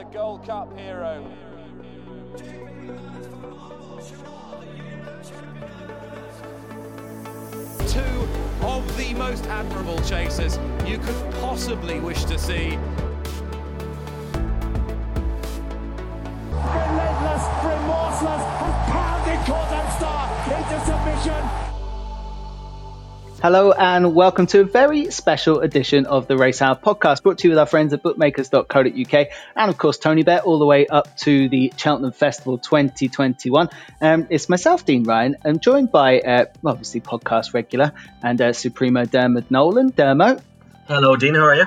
the Gold Cup hero. Two of the most admirable chasers you could possibly wish to see. Hello and welcome to a very special edition of the Race Hour podcast brought to you with our friends at bookmakers.co.uk and of course Tony Bet all the way up to the Cheltenham Festival 2021. Um, it's myself, Dean Ryan. I'm joined by uh, obviously podcast regular and uh, Supremo Dermot Nolan. Dermo. Hello, Dean. How are you?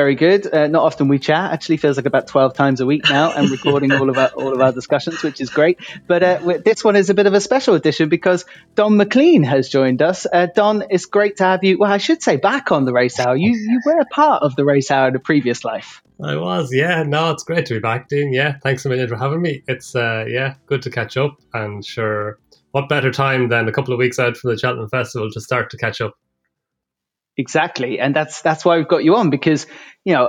Very good. Uh, not often we chat. Actually, feels like about twelve times a week now, and recording all of our all of our discussions, which is great. But uh, this one is a bit of a special edition because Donn McClean has joined us. Uh, Donn, it's great to have you. Well, I should say back on the race hour. You you were part of the race hour in a previous life. I was, yeah. No, it's great to be back, Dean. Yeah, thanks a million for having me. It's uh, yeah, good to catch up, and sure, what better time than a couple of weeks out from the Cheltenham Festival to start to catch up. Exactly, and that's that's why we've got you on because you know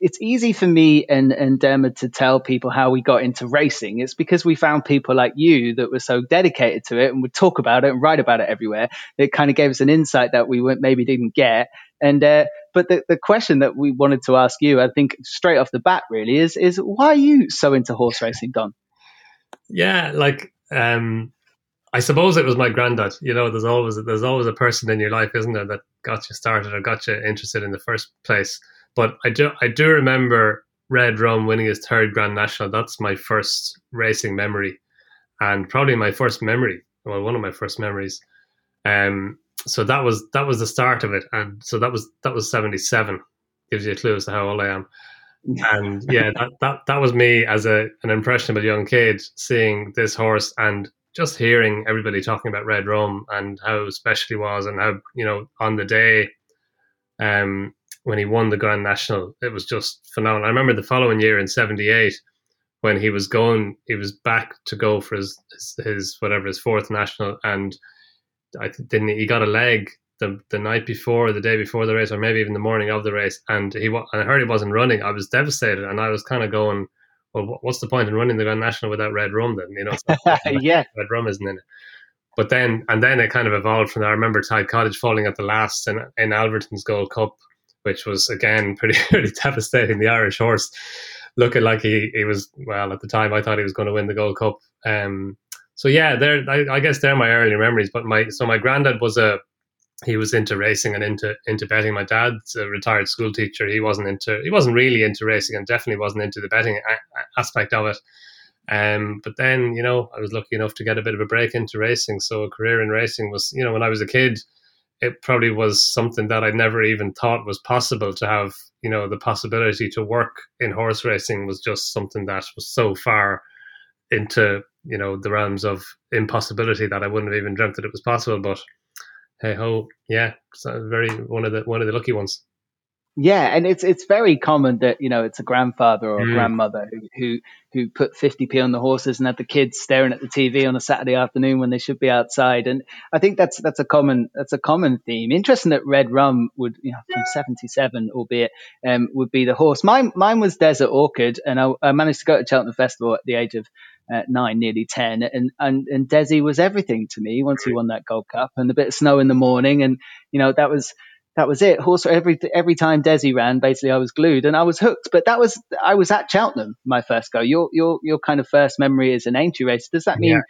it's easy for me and and Dermot to tell people how we got into racing. It's because we found people like you that were so dedicated to it and would talk about it and write about it everywhere. It kind of gave us an insight that we maybe didn't get. And uh, but the the question that we wanted to ask you, I think straight off the bat, really is is why are you so into horse racing, Donn? Yeah, like um, I suppose it was my granddad. You know, there's always there's always a person in your life, isn't there, that got you started or got you interested in the first place. But I do I do remember Red Rum winning his third Grand National. That's my first racing memory, and probably my first memory. Well, one of my first memories. Um, so that was that was the start of it, and so that was that was seventy seven. Gives you a clue as to how old I am. And yeah, that, that that was me as a an impressionable young kid seeing this horse and just hearing everybody talking about Red Rum and how special he was, and how you know on the day, um, when he won the Grand National, it was just phenomenal. I remember the following year in '78 when he was going, he was back to go for his his, his whatever his fourth national, and I didn't he got a leg the the night before, the day before the race, or maybe even the morning of the race, and he I heard he wasn't running. I was devastated, and I was kind of going well, what's the point in running the Grand National without red rum then? You know, yeah, red rum isn't in it. But then, and then it kind of evolved from there. I remember Tied Cottage falling at the last in, in Alverton's Gold Cup, which was again pretty pretty devastating. The Irish horse looking like he, he was well at the time. I thought he was going to win the Gold Cup. Um, so yeah, there I, I guess they're my early memories. But my so my granddad was a he was into racing and into into betting. My dad's a retired school teacher. He wasn't into he wasn't really into racing and definitely wasn't into the betting aspect of it. Um, but then you know I was lucky enough to get a bit of a break into racing. So a career in racing was you know when I was a kid, it probably was something that I never even thought was possible to have. You know the possibility to work in horse racing was just something that was so far into you know the realms of impossibility that I wouldn't have even dreamt that it was possible. But hey ho, yeah, so very one of the one of the lucky ones. Yeah, and it's it's very common that you know it's a grandfather or a mm. grandmother who, who who put 50p on the horses and had the kids staring at the TV on a Saturday afternoon when they should be outside. And I think that's that's a common that's a common theme. Interesting that Red Rum would you know from 77, albeit um, would be the horse. Mine mine was Desert Orchid, and I, I managed to go to Cheltenham Festival at the age of uh, nine, nearly ten, and and and Desi was everything to me once he won that Gold Cup, and a bit of snow in the morning, and you know that was that was it. Horse every every time Desi ran, basically I was glued and I was hooked. But that was I was at Cheltenham my first go. Your your your kind of first memory is an Aintree race. Does that mean yeah.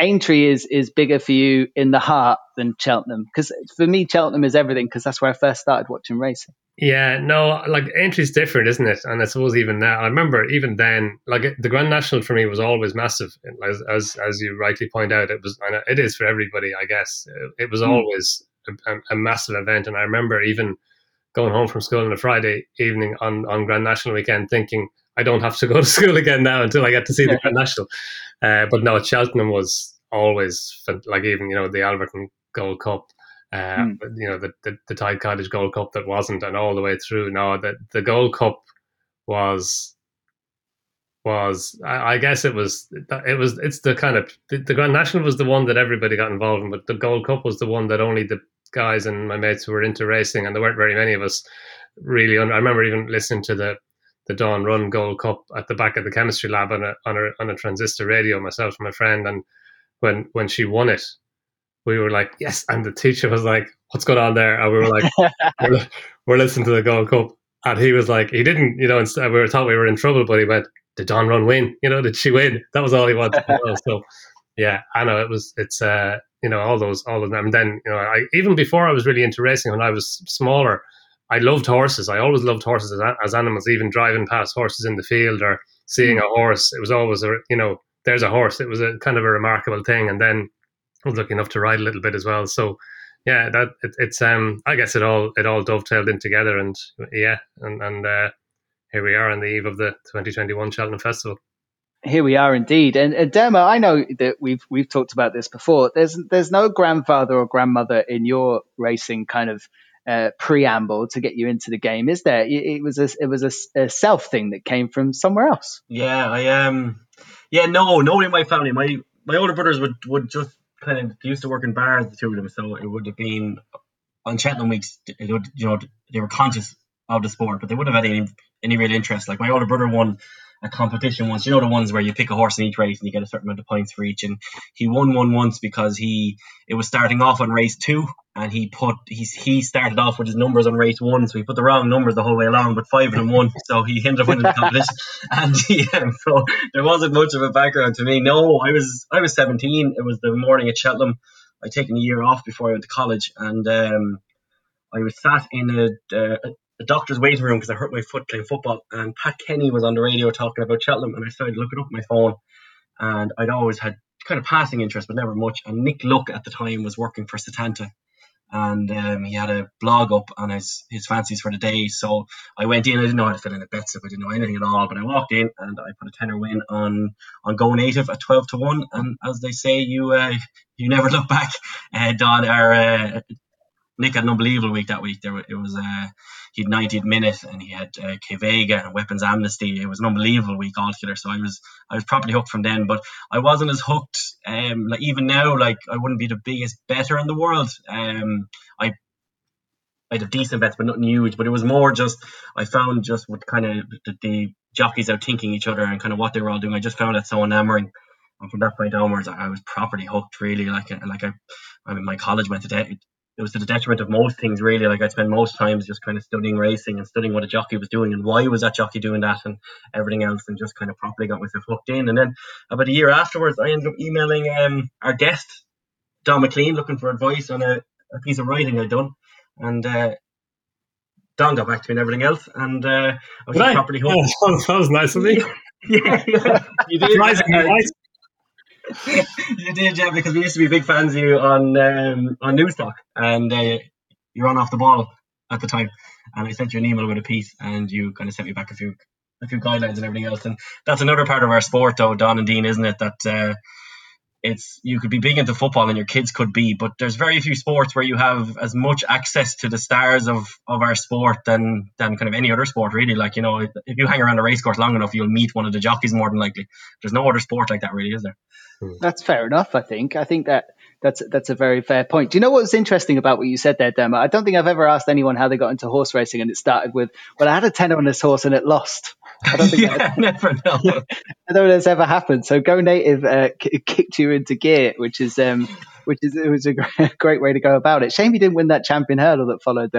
Aintree is is bigger for you in the heart than Cheltenham? Because for me, Cheltenham is everything because that's where I first started watching racing. Yeah, no, like Aintree's different, isn't it? And I suppose even now, I remember even then, like the Grand National for me was always massive. As as, as you rightly point out, it was, and it is for everybody, I guess. It was mm. always a, a, massive event, and I remember even going home from school on a Friday evening on on Grand National weekend, thinking I don't have to go to school again now until I get to see the Grand National. Uh, but no, Cheltenham was always like even you know the Alverton Gold Cup uh, mm. you know the, the, the Tied Cottage Gold Cup that wasn't, and all the way through. No, the the Gold Cup was was I, I guess it was it was it's the kind of the, the, Grand National was the one that everybody got involved in, but the Gold Cup was the one that only the guys and my mates who were into racing, and there weren't very many of us really. I remember even listening to the the Dawn Run Gold Cup at the back of the chemistry lab on a on a on a transistor radio, myself and my friend, and when when she won it, we were like, yes, and the teacher was like, what's going on there? And we were like, we're, we're, listening to the Gold Cup, and he was like, he didn't, you know, instead we were thought we were in trouble, but he went, did Dawn Run win? You know, did she win? That was all he wanted to know. So yeah, I know it was. It's uh, you know, all those, all of them. And then you know, I even before I was really into racing when I was smaller. I loved horses. I always loved horses as, as animals, even driving past horses in the field or seeing mm. a horse. It was always a, you know, there's a horse. It was a kind of a remarkable thing. And then I was lucky enough to ride a little bit as well. So yeah, that it, it's um, I guess it all it all dovetailed in together, and yeah, and and uh, here we are on the eve of the 2021 Cheltenham Festival. Here we are indeed, and, and Dermo, I know that we've we've talked about this before. There's there's no grandfather or grandmother in your racing kind of uh, preamble to get you into the game, is there? It, it was a it was a, a, self thing that came from somewhere else. Yeah, I um, yeah, no, nobody in my family. My my older brothers would would just kind of used to work in bars, the two of them, so it would have been on Cheltenham weeks. It would, you know, they were conscious of the sport, but they wouldn't have had any any real interest. Like my older brother won a competition once. You know the ones where you pick a horse in each race and you get a certain amount of points for each. And he won one once because he it was starting off on race two, and he put he he started off with his numbers on race one, so he put the wrong numbers the whole way along, but five and one, so he ended up winning the competition. and yeah, so there wasn't much of a background to me. No, I was I was 17. It was the morning at Cheltenham. I'd taken a year off before I went to college, and um, I was sat in a, a, the doctor's waiting room because I hurt my foot playing football. And Pat Kenny was on the radio talking about Cheltenham, and I started looking up my phone. And I'd always had kind of passing interest, but never much. And Nick Luck at the time was working for Setanta, and um, he had a blog up on his his fancies for the day. So I went in. I didn't know how to fill in a bet slip. I didn't know anything at all. But I walked in and I put a tenner win on on Go Native at twelve to one. And as they say, you uh, you never look back. Uh, Donn, our uh, Nick had an unbelievable week that week. There it was uh, he had 90th minute and he had uh, K Vega and Weapons Amnesty. It was an unbelievable week altogether. So I was I was properly hooked from then, but I wasn't as hooked. Um, like even now, like I wouldn't be the biggest better in the world. Um, I I had decent bets, but nothing huge. But it was more just I found just what kind of the, the jockeys out thinking each other and kind of what they were all doing. I just found it so enamoring. And from that point onwards, I was properly hooked. Really, like like I, I mean, my college went to de- it was to the detriment of most things really. Like I'd spend most times just kind of studying racing and studying what a jockey was doing and why was that jockey doing that and everything else and just kind of properly got myself hooked in. And then about a year afterwards I ended up emailing um, our guest, Donn McClean, looking for advice on a, a piece of writing I'd done. And uh, Donn got back to me and everything else and uh, I was properly hooked. That was nice of me. yeah, yeah, you did. you did, yeah, because we used to be big fans of you on um, on Newstalk, and uh, you ran off the ball at the time. And I sent you an email with a piece, and you kind of sent me back a few a few guidelines and everything else. And that's another part of our sport, though, Donn and Dean, isn't it? That uh, it's you could be big into football and your kids could be, but there's very few sports where you have as much access to the stars of, of our sport than than kind of any other sport really. Like you know, if you hang around a race course long enough, you'll meet one of the jockeys more than likely. There's no other sport like that really, is there? Hmm. That's fair enough. I think. I think that that's that's a very fair point. Do you know what's interesting about what you said there, Dermo? I don't think I've ever asked anyone how they got into horse racing, and it started with, "Well, I had a tenner on this horse and it lost." I don't think yeah, that, never know. I don't think that's ever happened. So Go Native uh, kicked you into gear, which is um, which is it was a great way to go about it. Shame he didn't win that champion hurdle that followed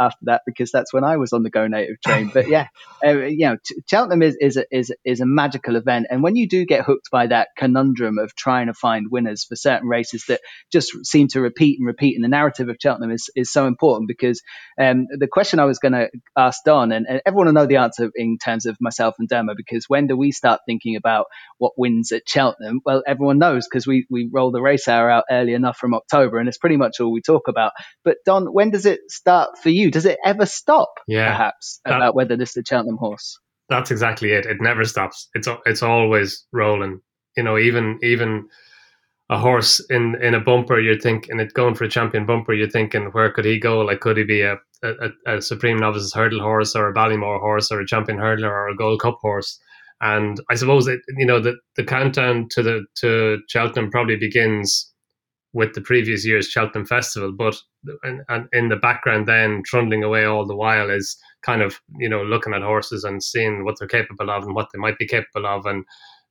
after that because that's when I was on the Go Native train. But yeah, uh, you know, Cheltenham is is a, is is a magical event, and when you do get hooked by that conundrum of trying to find winners for certain races that just seem to repeat and repeat, and the narrative of Cheltenham is is so important because um, the question I was going to ask Donn, and, and everyone will know the answer in terms of myself and Dermo, because when do we start thinking about what wins at Cheltenham? Well, everyone knows because we we roll the race hour out early enough from October, and it's pretty much all we talk about. But Donn, when does it start for you? Does it ever stop? Yeah, perhaps that, about whether this is a Cheltenham horse. That's exactly it. It never stops. It's it's always rolling. You know, even even a horse in in a bumper, you're thinking it going for a champion bumper. You're thinking, where could he go? Like, could he be a a, a Supreme Novices hurdle horse, or a Ballymore horse, or a champion hurdler, or a Gold Cup horse? And I suppose it, you know, the, the countdown to the to Cheltenham probably begins with the previous year's Cheltenham Festival, but and in the background, then trundling away all the while is kind of you know looking at horses and seeing what they're capable of and what they might be capable of, and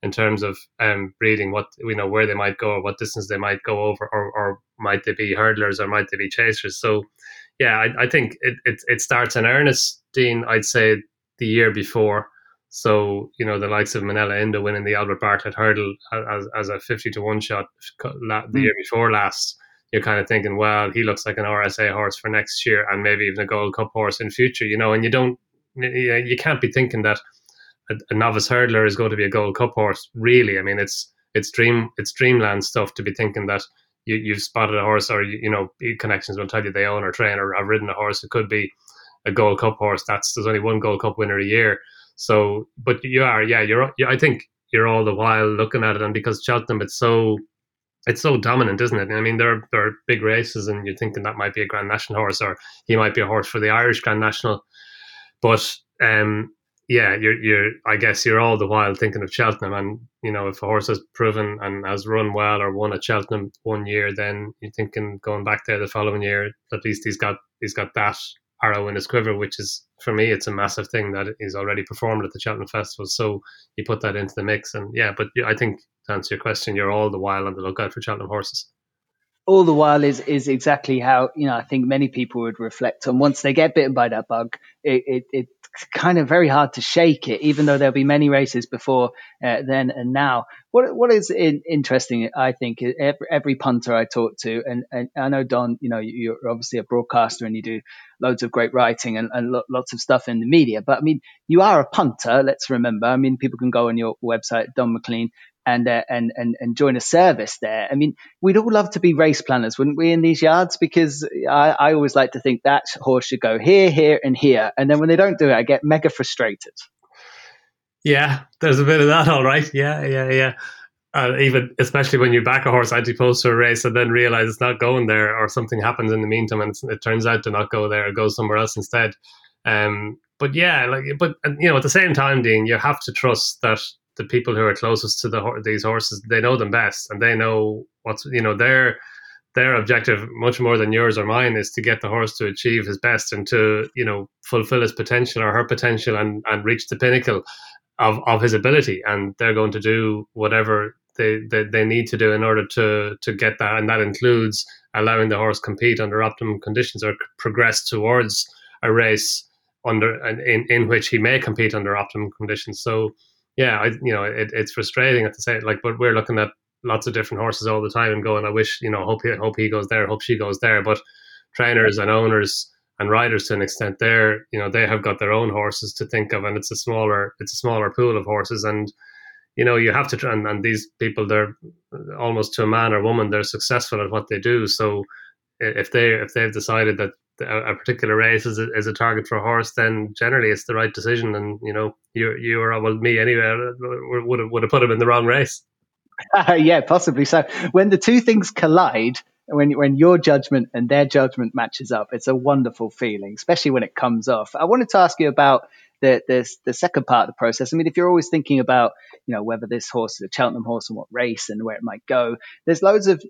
in terms of um, breeding, what you know where they might go or what distance they might go over, or, or might they be hurdlers or might they be chasers. So, yeah, I, I think it, it it starts in earnest, Dean. I'd say the year before. So you know the likes of Minella Indo winning the Albert Bartlett Hurdle as, as a fifty to one shot the mm. year before last. You're kind of thinking, well, he looks like an RSA horse for next year, and maybe even a Gold Cup horse in future. You know, and you don't, you can't be thinking that a, a novice hurdler is going to be a Gold Cup horse. Really, I mean, it's it's dream it's dreamland stuff to be thinking that you you've spotted a horse, or you, you know, connections will tell you they own or train or have ridden a horse. It could be a Gold Cup horse. That's there's only one Gold Cup winner a year so, but you are, yeah, you're. I think you're all the while looking at it, and because Cheltenham, it's so, it's so dominant, isn't it? I mean, there are, there are big races, and you're thinking that might be a Grand National horse, or he might be a horse for the Irish Grand National. But um, yeah, you're, you're. I guess you're all the while thinking of Cheltenham, and you know, if a horse has proven and has run well or won at Cheltenham one year, then you're thinking going back there the following year, at least he's got he's got that arrow in his quiver, which is for me, it's a massive thing that he's already performed at the Cheltenham Festival. So you put that into the mix, and yeah. But I think to answer your question, you're all the while on the lookout for Cheltenham horses. All the while is is exactly how you know I think many people would reflect on once they get bitten by that bug. It, it, it kind of very hard to shake it, even though there'll be many races before uh, then and now. What what is in, interesting, I think, every, every, punter I talk to, and, and I know Donn, you know, you're obviously a broadcaster and you do loads of great writing and, and lots of stuff in the media, but I mean, you are a punter. Let's remember. I mean, people can go on your website, Donn McClean, and, uh, and and and join a service there. I mean, we'd all love to be race planners, wouldn't we, in these yards? Because I, I always like to think that horse should go here, here, and here, and then when they don't do it, I get mega frustrated. Yeah, there's a bit of that, all right. Yeah, yeah, yeah. Uh, even especially when you back a horse opposed to a race and then realize it's not going there, or something happens in the meantime and it turns out to not go there, or goes somewhere else instead. Um, but yeah, like, but you know, at the same time, Dean, you have to trust that the people who are closest to the these horses they know them best and they know what's you know their their objective much more than yours or mine is to get the horse to achieve his best and to you know fulfill his potential or her potential and and reach the pinnacle of of his ability and they're going to do whatever they, they, they need to do in order to to get that. And that includes allowing the horse compete under optimum conditions or progress towards a race under in, in which he may compete under optimum conditions. So yeah, I, you know, it, it's frustrating at the same like, but we're looking at lots of different horses all the time and going, I wish, you know, hope he, hope he goes there, hope she goes there. But trainers and owners and riders to an extent, they're, you know, they have got their own horses to think of, and it's a smaller, it's a smaller pool of horses, and you know, you have to try. And, and these people, they're almost to a man or woman, they're successful at what they do. So if they if they've decided that a, particular race is a, is a target for a horse, then generally it's the right decision. And you know, you you or well me anyway would have would have put him in the wrong race. Uh, yeah, possibly. So when the two things collide, when when your judgment and their judgment matches up, it's a wonderful feeling, especially when it comes off. I wanted to ask you about the, the, the second part of the process. I mean, if you're always thinking about, you know, whether this horse is a Cheltenham horse and what race and where it might go, there's loads of,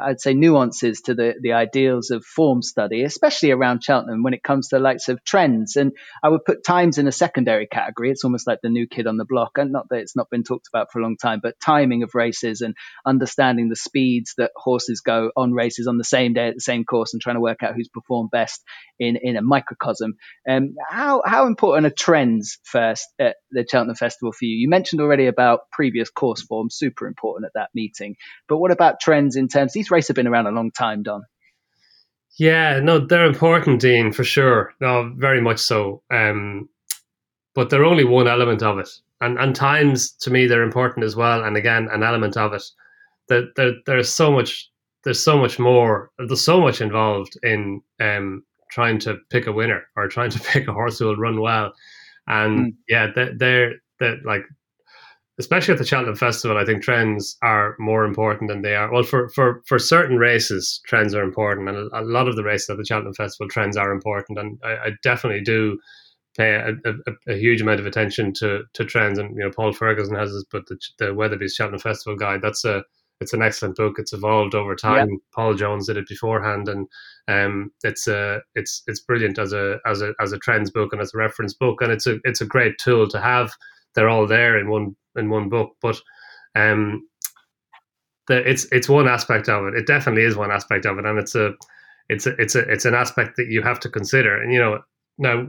I'd say, nuances to the, the ideals of form study, especially around Cheltenham when it comes to the likes of trends. And I would put times in a secondary category. It's almost like the new kid on the block. And not that it's not been talked about for a long time, but timing of races and understanding the speeds that horses go on races on the same day at the same course and trying to work out who's performed best in, in a microcosm. Um, how, how important a trend trends first at the Cheltenham Festival for you? You mentioned already about previous course form, super important at that meeting. But what about trends in terms? These races have been around a long time, Donn. Yeah, no, they're important, Dean, for sure. No, very much so. Um, but they're only one element of it, and and times to me they're important as well. And again, an element of it. That there, there's so much. There's so much more. There's so much involved in um, trying to pick a winner or trying to pick a horse who will run well. And mm. yeah, they're, they're, like, especially at the Cheltenham Festival, I think trends are more important than they are. Well, for, for, for certain races, trends are important. And a, a lot of the races at the Cheltenham Festival, trends are important. And I, I definitely do pay a, a, a, huge amount of attention to, to trends. And, you know, Paul Ferguson has this, but the, the Weatherby's Cheltenham Festival guide, that's a, it's an excellent book. It's evolved over time. Paul Jones did it beforehand, and um, it's a it's it's brilliant as a as a as a trends book and as a reference book, and it's a it's a great tool to have. They're all there in one in one book, but um, the, it's it's one aspect of it. It definitely is one aspect of it, and it's a it's a, it's a it's an aspect that you have to consider. And you know now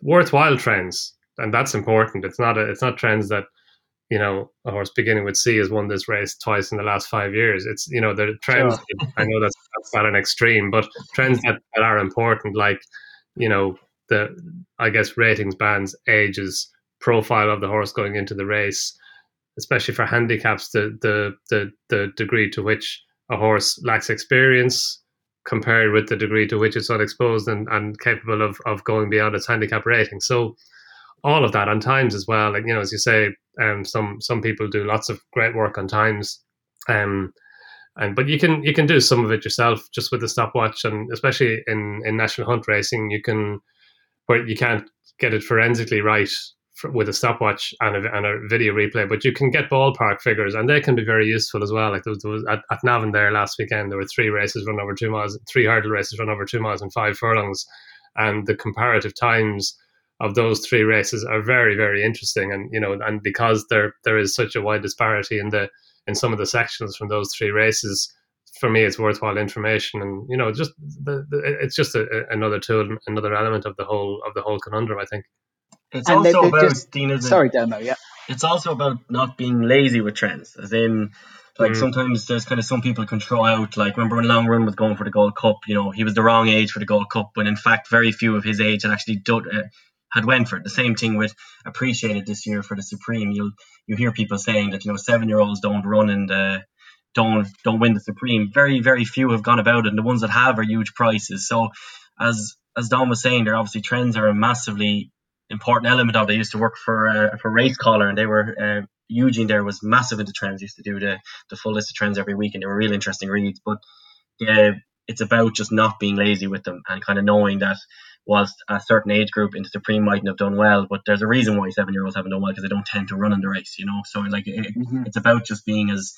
worthwhile trends, and that's important. It's not a, it's not trends that you know a horse beginning with C has won this race twice in the last five years. It's you know the trends. Sure. I know that's that's not an extreme, but trends that, that are important, like you know the I guess ratings bands, ages, profile of the horse going into the race especially for handicaps, the the the, the degree to which a horse lacks experience compared with the degree to which it's unexposed and, and capable of, of going beyond its handicap rating. So all of that on times as well. Like you know, as you say, um, some some people do lots of great work on times, um, and but you can you can do some of it yourself just with the stopwatch, and especially in in national hunt racing, you can where you can't get it forensically right with a stopwatch and a, and a video replay, but you can get ballpark figures, and they can be very useful as well. Like there was, there was at, at Navan there last weekend, there were three races run over two miles, three hurdle races run over two miles and five furlongs, and the comparative times of those three races are very very interesting. And you know, and because there there is such a wide disparity in the in some of the sections from those three races, for me, it's worthwhile information, and you know, just the, the, it's just a, a, another tool, another element of the whole of the whole conundrum. I think. It's and also they, about just, Dina, sorry, Demo. Yeah. It's also about not being lazy with trends, as in. Like mm. sometimes there's kind of some people can throw out like remember when Long Run was going for the Gold Cup, you know he was the wrong age for the Gold Cup, when in fact very few of his age had actually done, uh, had went for it. The same thing with Appreciate It this year for the Supreme. You'll you hear people saying that you know seven year olds don't run and the don't don't win the Supreme. Very very few have gone about it, and the ones that have are huge prices. So as as Donn was saying, there obviously trends are a massively important element of it. I used to work for uh, for Racecaller, and they were uh, Eugene there was massive into trends. Used to do the the full list of trends every week, and they were real interesting reads. But yeah, it's about just not being lazy with them and kind of knowing that whilst a certain age group in the Supreme mightn't have done well, but there's a reason why seven year olds haven't done well because they don't tend to run in the race, you know. So like it, mm-hmm. it's about just being as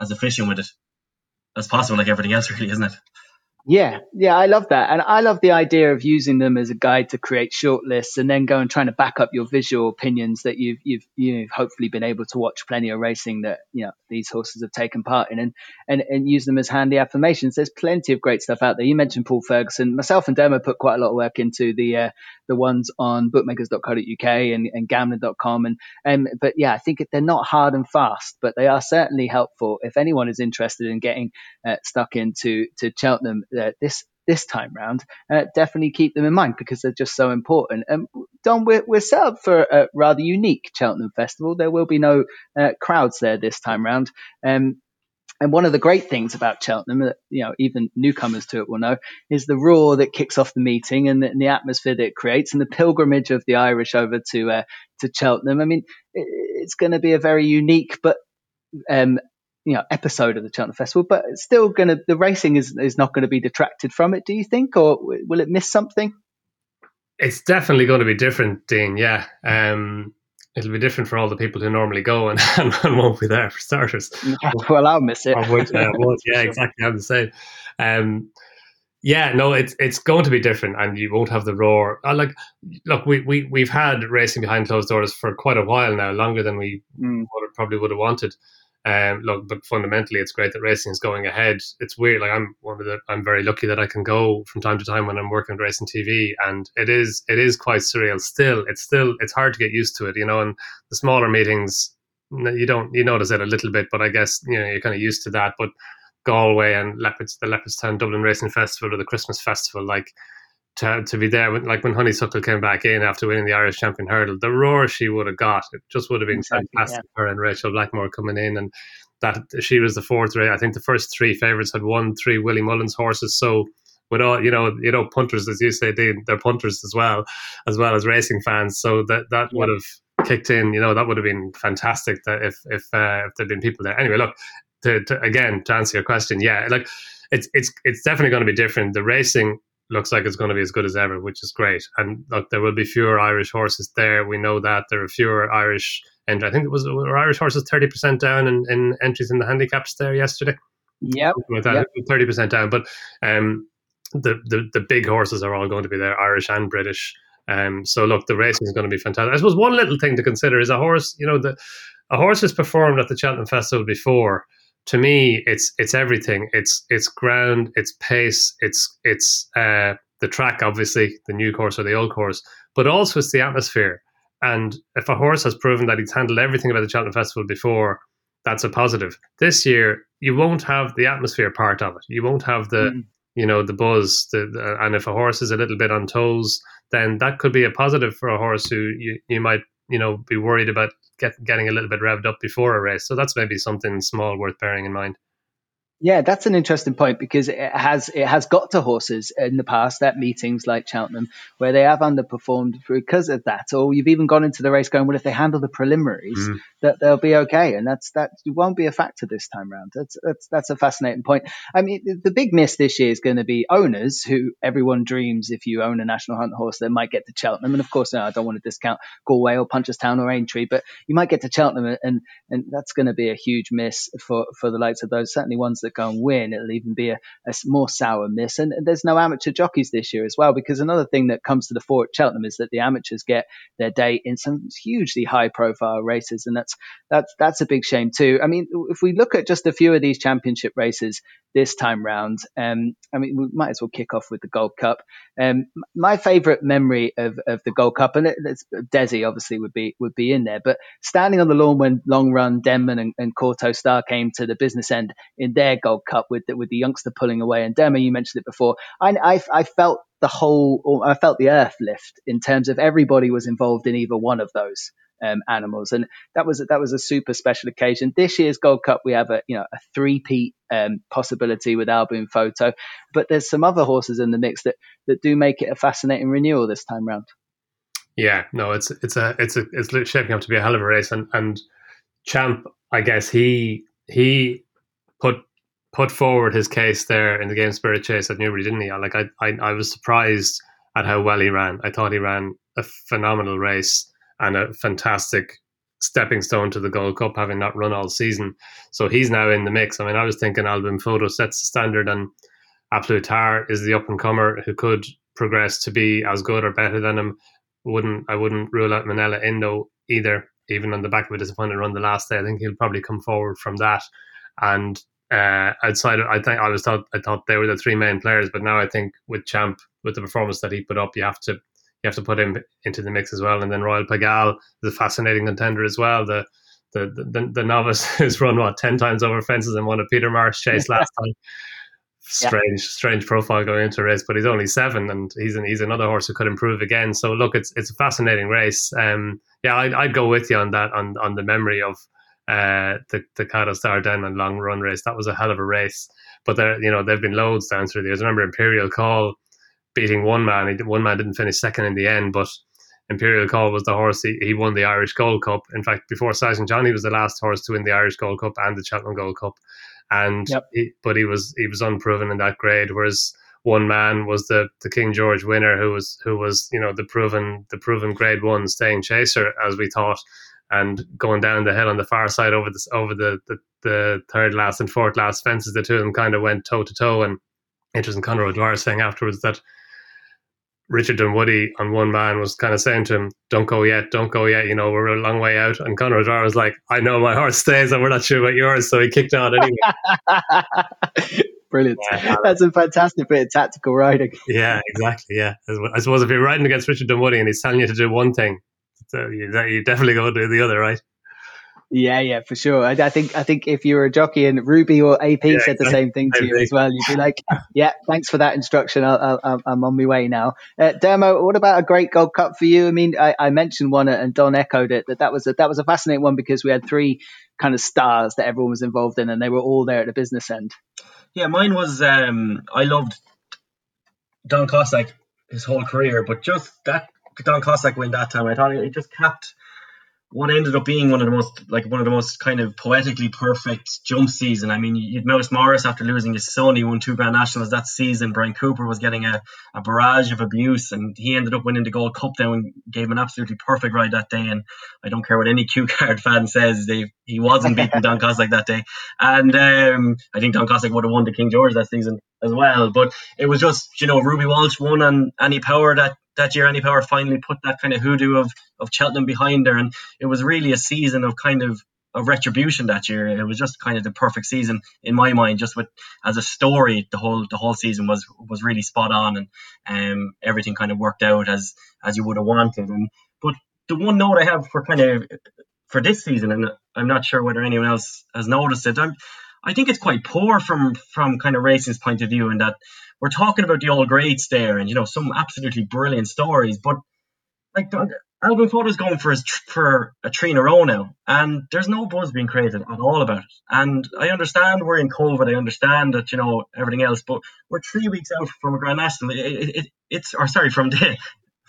as efficient with it as possible, like everything else, really, isn't it? Yeah, yeah, I love that. And I love the idea of using them as a guide to create shortlists and then go and trying to back up your visual opinions that you've you've you've hopefully been able to watch plenty of racing that you know these horses have taken part in and and, and use them as handy affirmations. There's plenty of great stuff out there. You mentioned Paul Ferguson. Myself and Demo put quite a lot of work into the uh, the ones on bookmakers.co.uk and, and gambling.com and um, but yeah, I think they're not hard and fast, but they are certainly helpful if anyone is interested in getting uh, stuck into to Cheltenham uh, this this time round, uh, definitely keep them in mind because they're just so important. And Don, we're, we're set up for a rather unique Cheltenham Festival. There will be no uh, crowds there this time round. Um, and one of the great things about Cheltenham, that you know, even newcomers to it will know, is the roar that kicks off the meeting and the, and the atmosphere that it creates, and the pilgrimage of the Irish over to uh, to Cheltenham. I mean, it, it's going to be a very unique but um, you know episode of the Cheltenham Festival, but it's still going to the racing is is not going to be detracted from it. Do you think, or will it miss something? It's definitely going to be different, Dean. Yeah, um, it'll be different for all the people who normally go and, and won't be there for starters. well, I'll miss it. Would, uh, yeah, exactly. I'm the same. Um, yeah, no, it's it's going to be different, and you won't have the roar. Uh, like, look, we we we've had racing behind closed doors for quite a while now, longer than we mm. probably would have wanted. Um, look, but fundamentally, it's great that racing is going ahead. It's weird. Like I'm one of the, I'm very lucky that I can go from time to time when I'm working with racing TV, and it is, it is quite surreal. Still, it's still, it's hard to get used to it, you know. And the smaller meetings, you don't, you notice it a little bit, but I guess you know you're kind of used to that. But Galway and Leopards, the Leopardstown Dublin Racing Festival or the Christmas Festival, like to, to be there, when, like when Honeysuckle came back in after winning the Irish Champion Hurdle, the roar she would have got, it just would have been exactly, fantastic. Yeah. Her and Rachel Blackmore coming in, and that she was the fourth race. I think the first three favourites had won three Willie Mullins horses. So with all you know, you know, punters as you say, they, they're punters as well, as well as racing fans. So that that yeah. would have kicked in. You know, that would have been fantastic. That if if uh, if there'd been people there. Anyway, look, to, to again to answer your question, yeah, like it's it's it's definitely going to be different. The racing looks like it's going to be as good as ever, which is great. And look, there will be fewer Irish horses there. We know that there are fewer Irish And I think it was were Irish horses thirty percent down in, in entries in the handicaps there yesterday. Yeah, thirty percent down, but um, the, the the big horses are all going to be there, Irish and British. Um, so look, the racing is going to be fantastic. I suppose one little thing to consider is a horse. You know, the a horse has performed at the Cheltenham Festival before. To me, it's it's everything. It's it's ground, it's pace, it's it's uh, the track, obviously the new course or the old course, but also it's the atmosphere. And if a horse has proven that he's handled everything about the Cheltenham Festival before, that's a positive. This year, you won't have the atmosphere part of it. You won't have the mm. you know the buzz. The, the, and if a horse is a little bit on toes, then that could be a positive for a horse who you, you might you know be worried about get, getting a little bit revved up before a race. So that's maybe something small worth bearing in mind. Yeah, that's an interesting point because it has it has got to horses in the past at meetings like Cheltenham where they have underperformed because of that, or you've even gone into the race going, well, if they handle the preliminaries, mm. that they'll be okay, and that's that won't be a factor this time round. That's that's that's a fascinating point. I mean, the big miss this year is going to be owners who everyone dreams if you own a national hunt horse, they might get to Cheltenham, and of course, no, I don't want to discount Galway or Punchestown or Aintree, but you might get to Cheltenham, and and that's going to be a huge miss for for the likes of those certainly ones that that go and win, it'll even be a, a more sour miss. And, there's no amateur jockeys this year as well, because another thing that comes to the fore at Cheltenham is that the amateurs get their day in some hugely high profile races, and that's that's that's a big shame too. I mean, if we look at just a few of these championship races this time round, um, I mean, we might as well kick off with the Gold Cup. Um, my favourite memory of, of the Gold Cup, and it, Desi obviously would be would be in there, but standing on the lawn when Long Run, Denman, and, and Kauto Star came to the business end in their Gold Cup with the, with the youngster pulling away. And Derma, you mentioned it before. I, I, I felt the whole, I felt the earth lift in terms of everybody was involved in either one of those. Um, animals, and that was that was a super special occasion. This year's Gold Cup, we have a you know a three-peat um, possibility with Al Photo, but there's some other horses in the mix that that do make it a fascinating renewal this time round. Yeah, no, it's it's a it's a it's shaping up to be a hell of a race, and and Champ, I guess he he put put forward his case there in the game Spirit Chase at Newbury, didn't he? Like I, I, I was surprised at how well he ran. I thought he ran a phenomenal race and a fantastic stepping stone to the Gold Cup, having not run all season. So he's now in the mix. I mean, I was thinking Al Boum Photo sets the standard, and A Plus is the up and comer who could progress to be as good or better than him. Wouldn't I wouldn't rule out Minella Indo either, even on the back of a disappointing run the last day. I think he'll probably come forward from that. And uh, outside, I think I was thought I thought they were the three main players, but now I think with Champ, with the performance that he put up, you have to you have to put him into the mix as well. And then Royale Pagaille is a fascinating contender as well. The the the, the novice has run what ten times over fences and won a Peter Marsh chase last time. Strange, yeah. strange profile going into a race, but he's only seven, and he's an, he's another horse who could improve again. So look, it's it's a fascinating race. Um, yeah, I'd, I'd go with you on that on on the memory of uh, the the Kauto Star Denman long run race. That was a hell of a race. But there, you know, there've been loads down through the years. I remember Imperial Call beating one man. He, one man didn't finish second in the end, but Imperial Call was the horse. He, he won the Irish Gold Cup. In fact, before Sizing John was the last horse to win the Irish Gold Cup and the Cheltenham Gold Cup. And yep. he, but he was he was unproven in that grade. Whereas one man was the, the King George winner, who was who was you know the proven the proven Grade One staying chaser, as we thought and going down the hill on the far side over the over the, the, the third last and fourth last fences, the two of them kind of went toe to toe. And interesting, Conor O'Dwyer saying afterwards that Richard Dunwoody on one man was kind of saying to him, "Don't go yet, don't go yet. You know, we're a long way out." And Conor O'Dwyer was like, "I know my horse stays, and we're not sure about yours." So he kicked on anyway. Brilliant. Yeah. That's a fantastic bit of tactical riding. Yeah, exactly. Yeah. I suppose if you're riding against Richard Dunwoody and he's telling you to do one thing, so you, you definitely go to the other, right? Yeah, yeah, for sure. I, I, think I think if you were a jockey and Ruby or AP yeah, said the same thing to you as well, you'd be like, "Yeah, thanks for that instruction. i am on my way now." Uh, Dermo, what about a great Gold Cup for you? I mean, I, I, mentioned one and Donn echoed it that that was a, that was a fascinating one because we had three kind of stars that everyone was involved in, and they were all there at the business end. Yeah, mine was. Um, I loved Don Cossack his whole career, but just that Don Cossack win that time. I thought it just kept what ended up being one of the most like one of the most kind of poetically perfect jump season. I mean, you'd Mouse Morris after losing his son, he won two Grand Nationals that season. Bryan Cooper was getting a, a barrage of abuse, and he ended up winning the Gold Cup then and gave an absolutely perfect ride that day. And I don't care what any Cue Card fan says, they he wasn't beating Don Cossack that day. And um, I think Don Cossack would have won the King George that season as well. But it was just you know Ruby Walsh won on Annie Power that that year Annie Power finally put that kind of hoodoo of of Cheltenham behind her, and it was really a season of kind of of retribution that year. It was just kind of the perfect season in my mind. Just with as a story, the whole the whole season was was really spot on, and um, everything kind of worked out as as you would have wanted. And but the one note I have for kind of for this season, and I'm not sure whether anyone else has noticed it. I'm, I think it's quite poor from from kind of racing's point of view, in that we're talking about the old greats there, and you know some absolutely brilliant stories, but like Al Boum Photo's going for his for a three in a row now, and there's no buzz being created at all about it. And I understand we're in COVID, I understand that you know everything else, but we're three weeks out from a Grand National. It, it, it, it's or sorry from the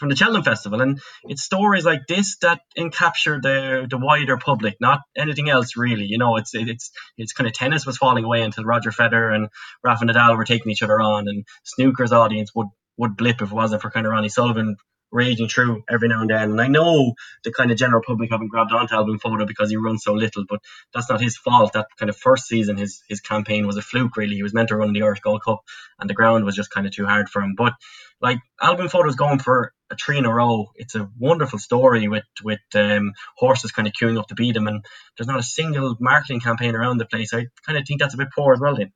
from the Cheltenham Festival, and it's stories like this that capture the the wider public, not anything else really. You know, it's it's it's kind of tennis was falling away until Roger Federer and Rafa Nadal were taking each other on, and snooker's audience would would blip if it wasn't for kind of Ronnie Sullivan raging through every now and then. And I know the kind of general public haven't grabbed onto Al Boum Photo because he runs so little, but that's not his fault. That kind of first season, his his campaign was a fluke. Really, he was meant to run the Irish Gold Cup, and the ground was just kind of too hard for him. But like Al Boum Photo's going for a three in a row. It's a wonderful story with with um, horses kind of queuing up to beat him, and there's not a single marketing campaign around the place. I kind of think that's a bit poor as well. Then.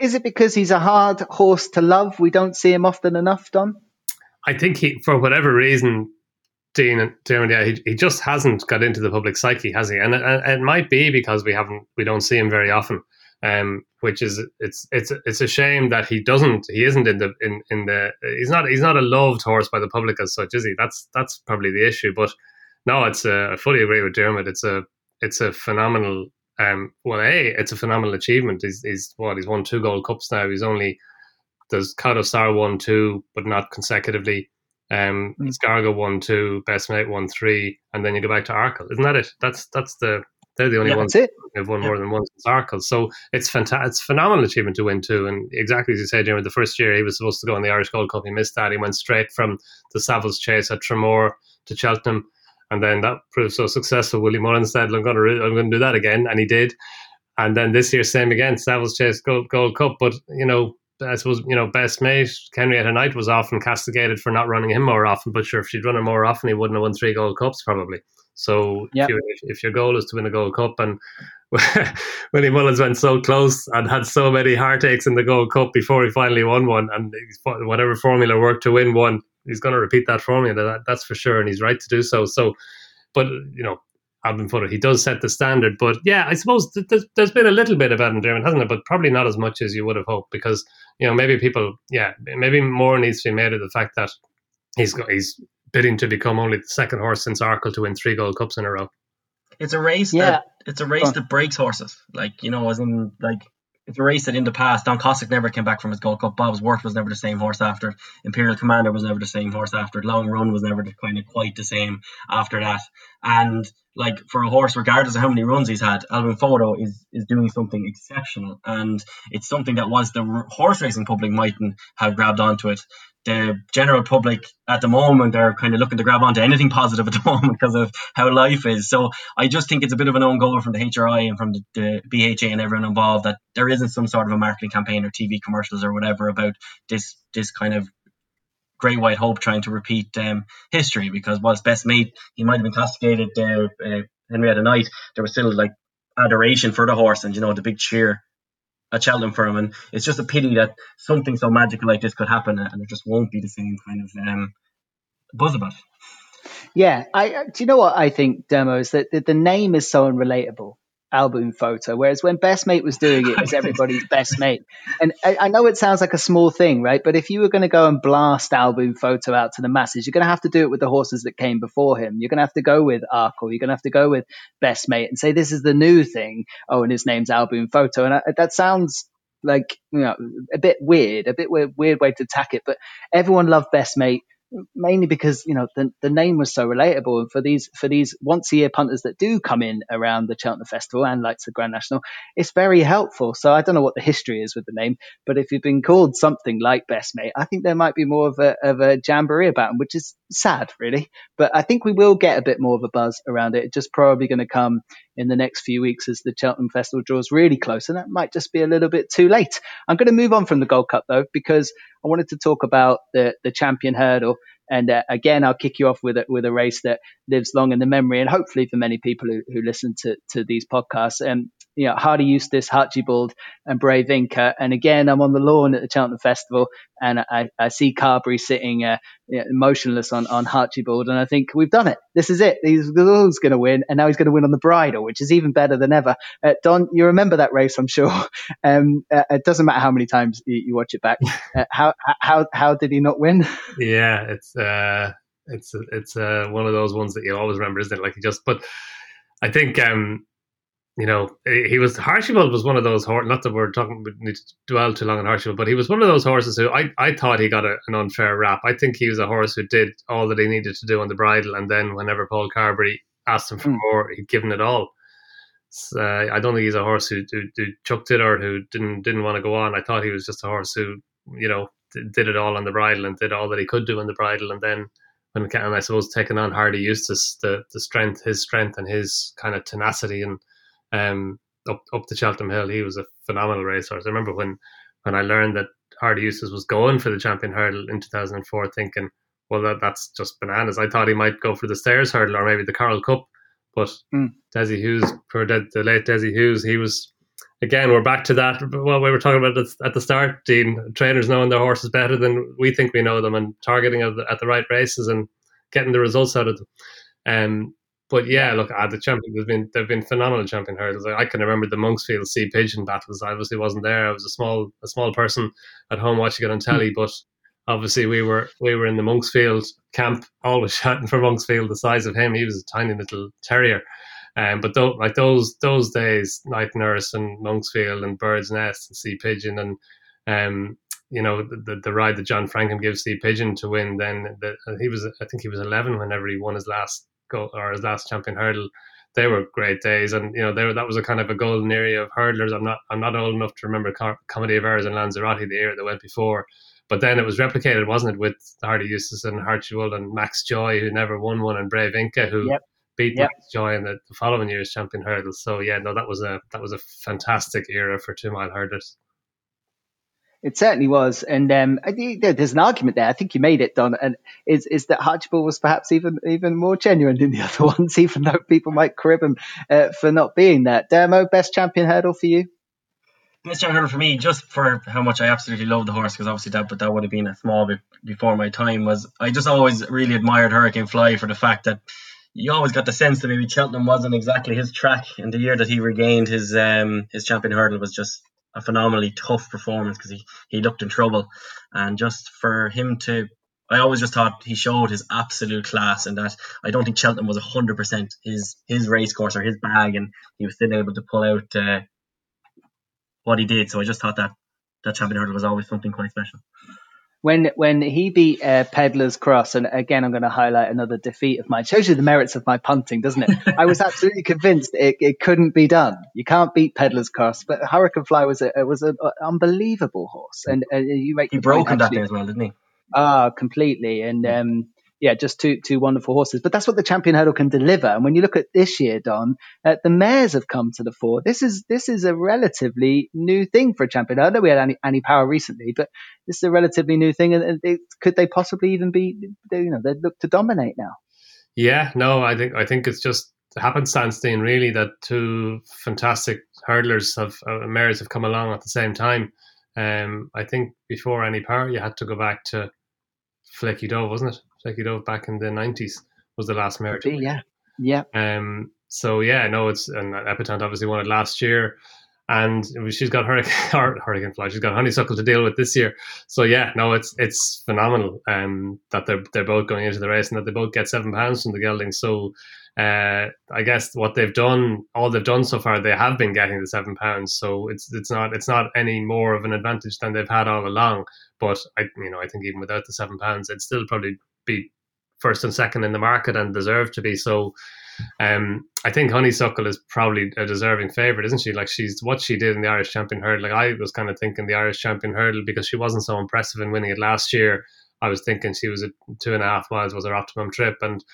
Is it because he's a hard horse to love? We don't see him often enough, Donn. I think he, for whatever reason, Dean, Dean yeah, he, he just hasn't got into the public psyche, has he? And, and, it might be because we haven't, we don't see him very often. Um, which is it's it's it's a shame that he doesn't he isn't in the in in the he's not he's not a loved horse by the public as such, is he? That's that's probably the issue. But no, it's a, I fully agree with Dermot. It's a it's a phenomenal um well a it's a phenomenal achievement. He's he's what he's won two gold cups now. He's only there's Kauto Star won two, but not consecutively. Um, mm. L'Escargot won two, Best Mate one three, and then you go back to Arkle. Isn't that it? That's that's the they're the only yeah, ones who've won yeah. more than one since Arkle. So it's fantastic. It's phenomenal achievement to win two. And exactly as you said, Jimmy, the first year he was supposed to go on the Irish Gold Cup, he missed that. He went straight from the Savills Chase at Tramore to Cheltenham, and then that proved so successful. Willie Mullins said, "I'm going to I'm going to do that again," and he did. And then this year, same again, Savills Chase Gold, Gold Cup. But you know, I suppose you know best mate Henrietta Knight was often castigated for not running him more often. But sure, if she'd run him more often, he wouldn't have won three Gold Cups probably. So yep. if, you, if, your goal is to win a Gold Cup, and Willie Mullins went so close and had so many heartaches in the Gold Cup before he finally won one, and whatever formula worked to win one, he's going to repeat that formula. That, that's for sure, and he's right to do so. So, but you know, Al Boum Photo, he does set the standard. But yeah, I suppose th- th- there's been a little bit about that in Dermot, hasn't it? But probably not as much as you would have hoped because you know maybe people, yeah, maybe more needs to be made of the fact that he's got, he's bidding to become only the second horse since Arkle to win three Gold Cups in a row. It's a race yeah. that it's a race that breaks horses. Like you know, as in like it's a race that in the past Don Cossack never came back from his Gold Cup. Bob's Worth was never the same horse after. Imperial Commander was never the same horse after. Long Run was never kind of quite the same after that. And like for a horse, regardless of how many runs he's had, Al Boum Photo is is doing something exceptional, and it's something that was the horse racing public mightn't have grabbed onto it the general public at the moment are kind of looking to grab onto anything positive at the moment because of how life is. So I just think it's a bit of an own goal from the HRI and from the, the, BHA and everyone involved that there isn't some sort of a marketing campaign or TV commercials or whatever about this this kind of Great White Hope trying to repeat um, history because whilst best mate he might have been castigated uh, uh, Henrietta Knight, there was still like adoration for the horse and you know the big cheer at Cheltenham for. And it's just a pity that something so magical like this could happen and it just won't be the same kind of um, buzz about it. Yeah, I do you know what I think, Demo, is that the, the name is so unrelatable Al Boum Photo. Whereas when Best Mate was doing it, it was everybody's best mate. And I, I, know it sounds like a small thing, right? But if you were going to go and blast Al Boum Photo out to the masses, you're going to have to do it with the horses that came before him. You're going to have to go with Arkle. You're going to have to go with Best Mate and say this is the new thing. Oh, and his name's Al Boum Photo. And I, that sounds like you know a bit weird, a bit weird, weird way to attack it. But everyone loved Best Mate mainly because you know the, the name was so relatable. And for these for these once a year punters that do come in around the Cheltenham Festival and like the Grand National it's very helpful. So I don't know what the history is with the name but if you've been called something like best mate I think there might be more of a of a jamboree about them which is sad really. But I think we will get a bit more of a buzz around it. It's just probably going to come in the next few weeks as the Cheltenham Festival draws really close and that might just be a little bit too late I'm going to move on from the Gold Cup though because I wanted to talk about the the champion hurdle and uh, again, I'll kick you off with a, with a race that lives long in the memory, and hopefully for many people who, who listen to, to these podcasts. And you know, Hardy Eustace, Harchibald, and Brave Inca. And again, I'm on the lawn at the Cheltenham Festival, and I, I see Carberry sitting uh, you know, motionless on on Harchibald, and I think we've done it. This is it. He's, he's going to win, and now he's going to win on the bridle, which is even better than ever. Uh, Donn, you remember that race, I'm sure. Um, uh, it doesn't matter how many times you, you watch it back. Uh, how how how did he not win? Yeah, it's uh, it's it's uh, one of those ones that you always remember, isn't it? Like he just, but I think um, you know, he was Harchibald was one of those horses. Not that we're talking, we need to dwell too long on Harchibald, but he was one of those horses who I, I thought he got a, an unfair rap. I think he was a horse who did all that he needed to do on the bridle, and then whenever Paul Carberry asked him for mm. more, he'd given it all. So, uh, I don't think he's a horse who, who, who, chucked it or who didn't didn't want to go on. I thought he was just a horse who, you know, did it all on the bridle and did all that he could do on the bridle, and then when and I suppose taking on Hardy Eustace, the the strength, his strength, and his kind of tenacity and um, up up the Cheltenham Hill. He was a phenomenal racehorse. I remember when when I learned that Hardy Eustace was going for the champion hurdle in 2004, thinking, well, that that's just bananas. I thought he might go for the stayers hurdle or maybe the Coral Cup, but mm. Dessie Hughes, for the, the late Dessie Hughes, he was. Again, we're back to that. Well, we were talking about at the start, Dean. Trainers knowing their horses better than we think we know them, and targeting at the, at the right races and getting the results out of them. Um, but yeah, look, at the champion, there's been there've been phenomenal champion hurdles. I can remember the Monksfield Sea Pigeon battles. I obviously wasn't there. I was a small a small person at home watching it on telly, mm. but obviously we were we were in the Monksfield camp, always shouting for Monksfield. The size of him, he was a tiny little terrier. Um, but th- like those those days, Night Nurse and Monksfield and Bird's Nest and Sea Pigeon and um, you know the, the, the ride that John Francome gives Sea Pigeon to win. Then the, he was I think he was eleven whenever he won his last or his last champion hurdle, they were great days, and you know they were, that was a kind of a golden era of hurdlers. I'm not I'm not old enough to remember Comedy of Errors and Lanzarote the year that went before, but then it was replicated, wasn't it, with Hardy Eustace and Harchibald and Macs Joy, who never won one, and Brave Inca, who yep. beat yep. Macs Joy in the, the, following year's champion hurdle. So yeah, no, that was a that was a fantastic era for two mile hurdlers. It certainly was, and um, there's an argument there. I think you made it, Donn. And is is that Harchibald was perhaps even even more genuine than the other ones, even though people might crib him uh, for not being that. Demo, best champion hurdle for you? Best champion hurdle for me, just for how much I absolutely love the horse, because obviously that, but that would have been a small bit before my time. Was I just always really admired Hurricane Fly for the fact that you always got the sense that maybe Cheltenham wasn't exactly his track, and the year that he regained his um his champion hurdle was just a phenomenally tough performance because he, he looked in trouble. And just for him to, I always just thought he showed his absolute class and that I don't think Cheltenham was 100% his, his race course or his bag and he was still able to pull out uh, what he did. So I just thought that that champion hurdle was always something quite special when when he beat uh, Peddlers Cross, and again I'm going to highlight another defeat of mine. Shows you the merits of my punting, doesn't it? I was absolutely convinced it, it couldn't be done. You can't beat Peddlers Cross, but Hurricane Fly was a was an unbelievable horse, and uh, you make he broke on that day as well, didn't he? Ah, completely, and um, yeah, just two two wonderful horses. But that's what the champion hurdle can deliver. And when you look at this year, Donn, uh, the mares have come to the fore. This is this is a relatively new thing for a champion. I know we had Annie, Annie Power recently, but this is a relatively new thing. And it, could they possibly even be? You know, they look to dominate now. Yeah, no, I think I think it's just happenstance, Dean, really, that two fantastic hurdlers have uh, mares have come along at the same time. Um, I think before Annie Power, you had to go back to Flakey Dove, wasn't it? Flakey Dove back in the nineties was the last mare. Yeah, yeah. Um. So yeah, no, it's and Epatante obviously won it last year, and she's got Hurricane Hurricane Fly. She's got Honeysuckle to deal with this year. So yeah, no, it's it's phenomenal. Um, that they're they're both going into the race and that they both get seven pounds from the gelding. So uh, I guess what they've done, all they've done so far, they have been getting the seven pounds. So it's it's not it's not any more of an advantage than they've had all along. But I, you know, I think even without the seven pounds, it'd still probably be first and second in the market and deserve to be. So um, I think Honeysuckle is probably a deserving favourite, isn't she? Like she's what she did in the Irish Champion Hurdle. Like I was kind of thinking the Irish Champion Hurdle because she wasn't so impressive in winning it last year. I was thinking she was at two and a half miles was her optimum trip, and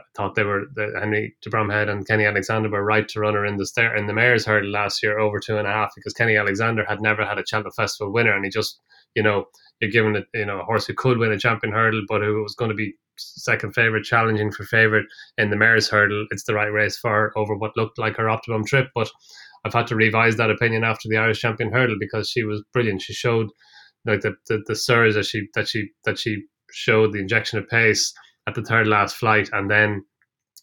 I thought they were the Henry de Bromhead and Kenny Alexander were right to run her in the stair in the Mares' Hurdle last year over two and a half because Kenny Alexander had never had a Cheltenham Festival winner, and he just you know you're given it you know a horse who could win a champion hurdle, but who was going to be second favorite, challenging for favorite in the Mares' Hurdle. It's the right race for her over what looked like her optimum trip, but I've had to revise that opinion after the Irish Champion Hurdle because she was brilliant. She showed like the the, the surge that she that she that she showed the injection of pace at the third last flight, and then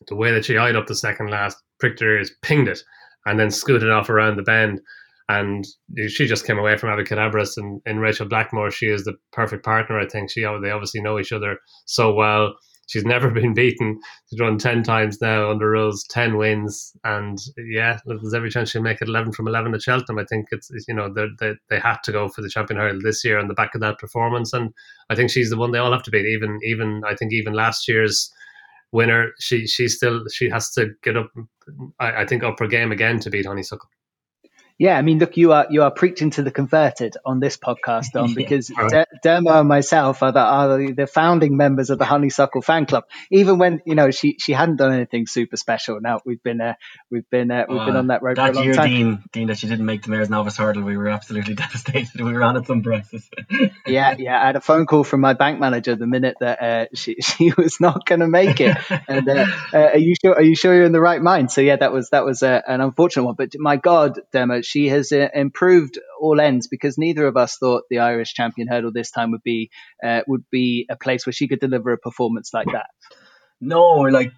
the way that she eyed up the second last, pricked her ears, pinged it, and then scooted off around the bend. And she just came away from Abacadabras and in Rachel Blackmore. She is the perfect partner. I think she oh, they obviously know each other so well. She's never been beaten. She's run ten times now under rules, ten wins, and yeah, there's every chance she'll make it eleven from eleven at Cheltenham. I think it's you know they they had to go for the champion hurdle this year on the back of that performance, and I think she's the one they all have to beat. Even even I think even last year's winner, she she still she has to get up. I, I think up her game again to beat Honeysuckle. Yeah, I mean, look, you are you are preaching to the converted on this podcast, Donn, because De- Dermo and myself are the, are the founding members of the Honeysuckle fan club. Even when you know she she hadn't done anything super special. Now we've been uh, we've been uh, we've uh, been on that road that for a long year, time. Dean, Dean, that she didn't make the mares' novice hurdle, we were absolutely devastated. We were on at some prices. yeah, yeah. I had a phone call from my bank manager the minute that uh, she she was not going to make it. And uh, uh, are you sure? Are you sure you're in the right mind? So yeah, that was that was uh, an unfortunate one. But my God, She has uh, improved all ends because neither of us thought the Irish champion hurdle this time would be uh, would be a place where she could deliver a performance like that. No, like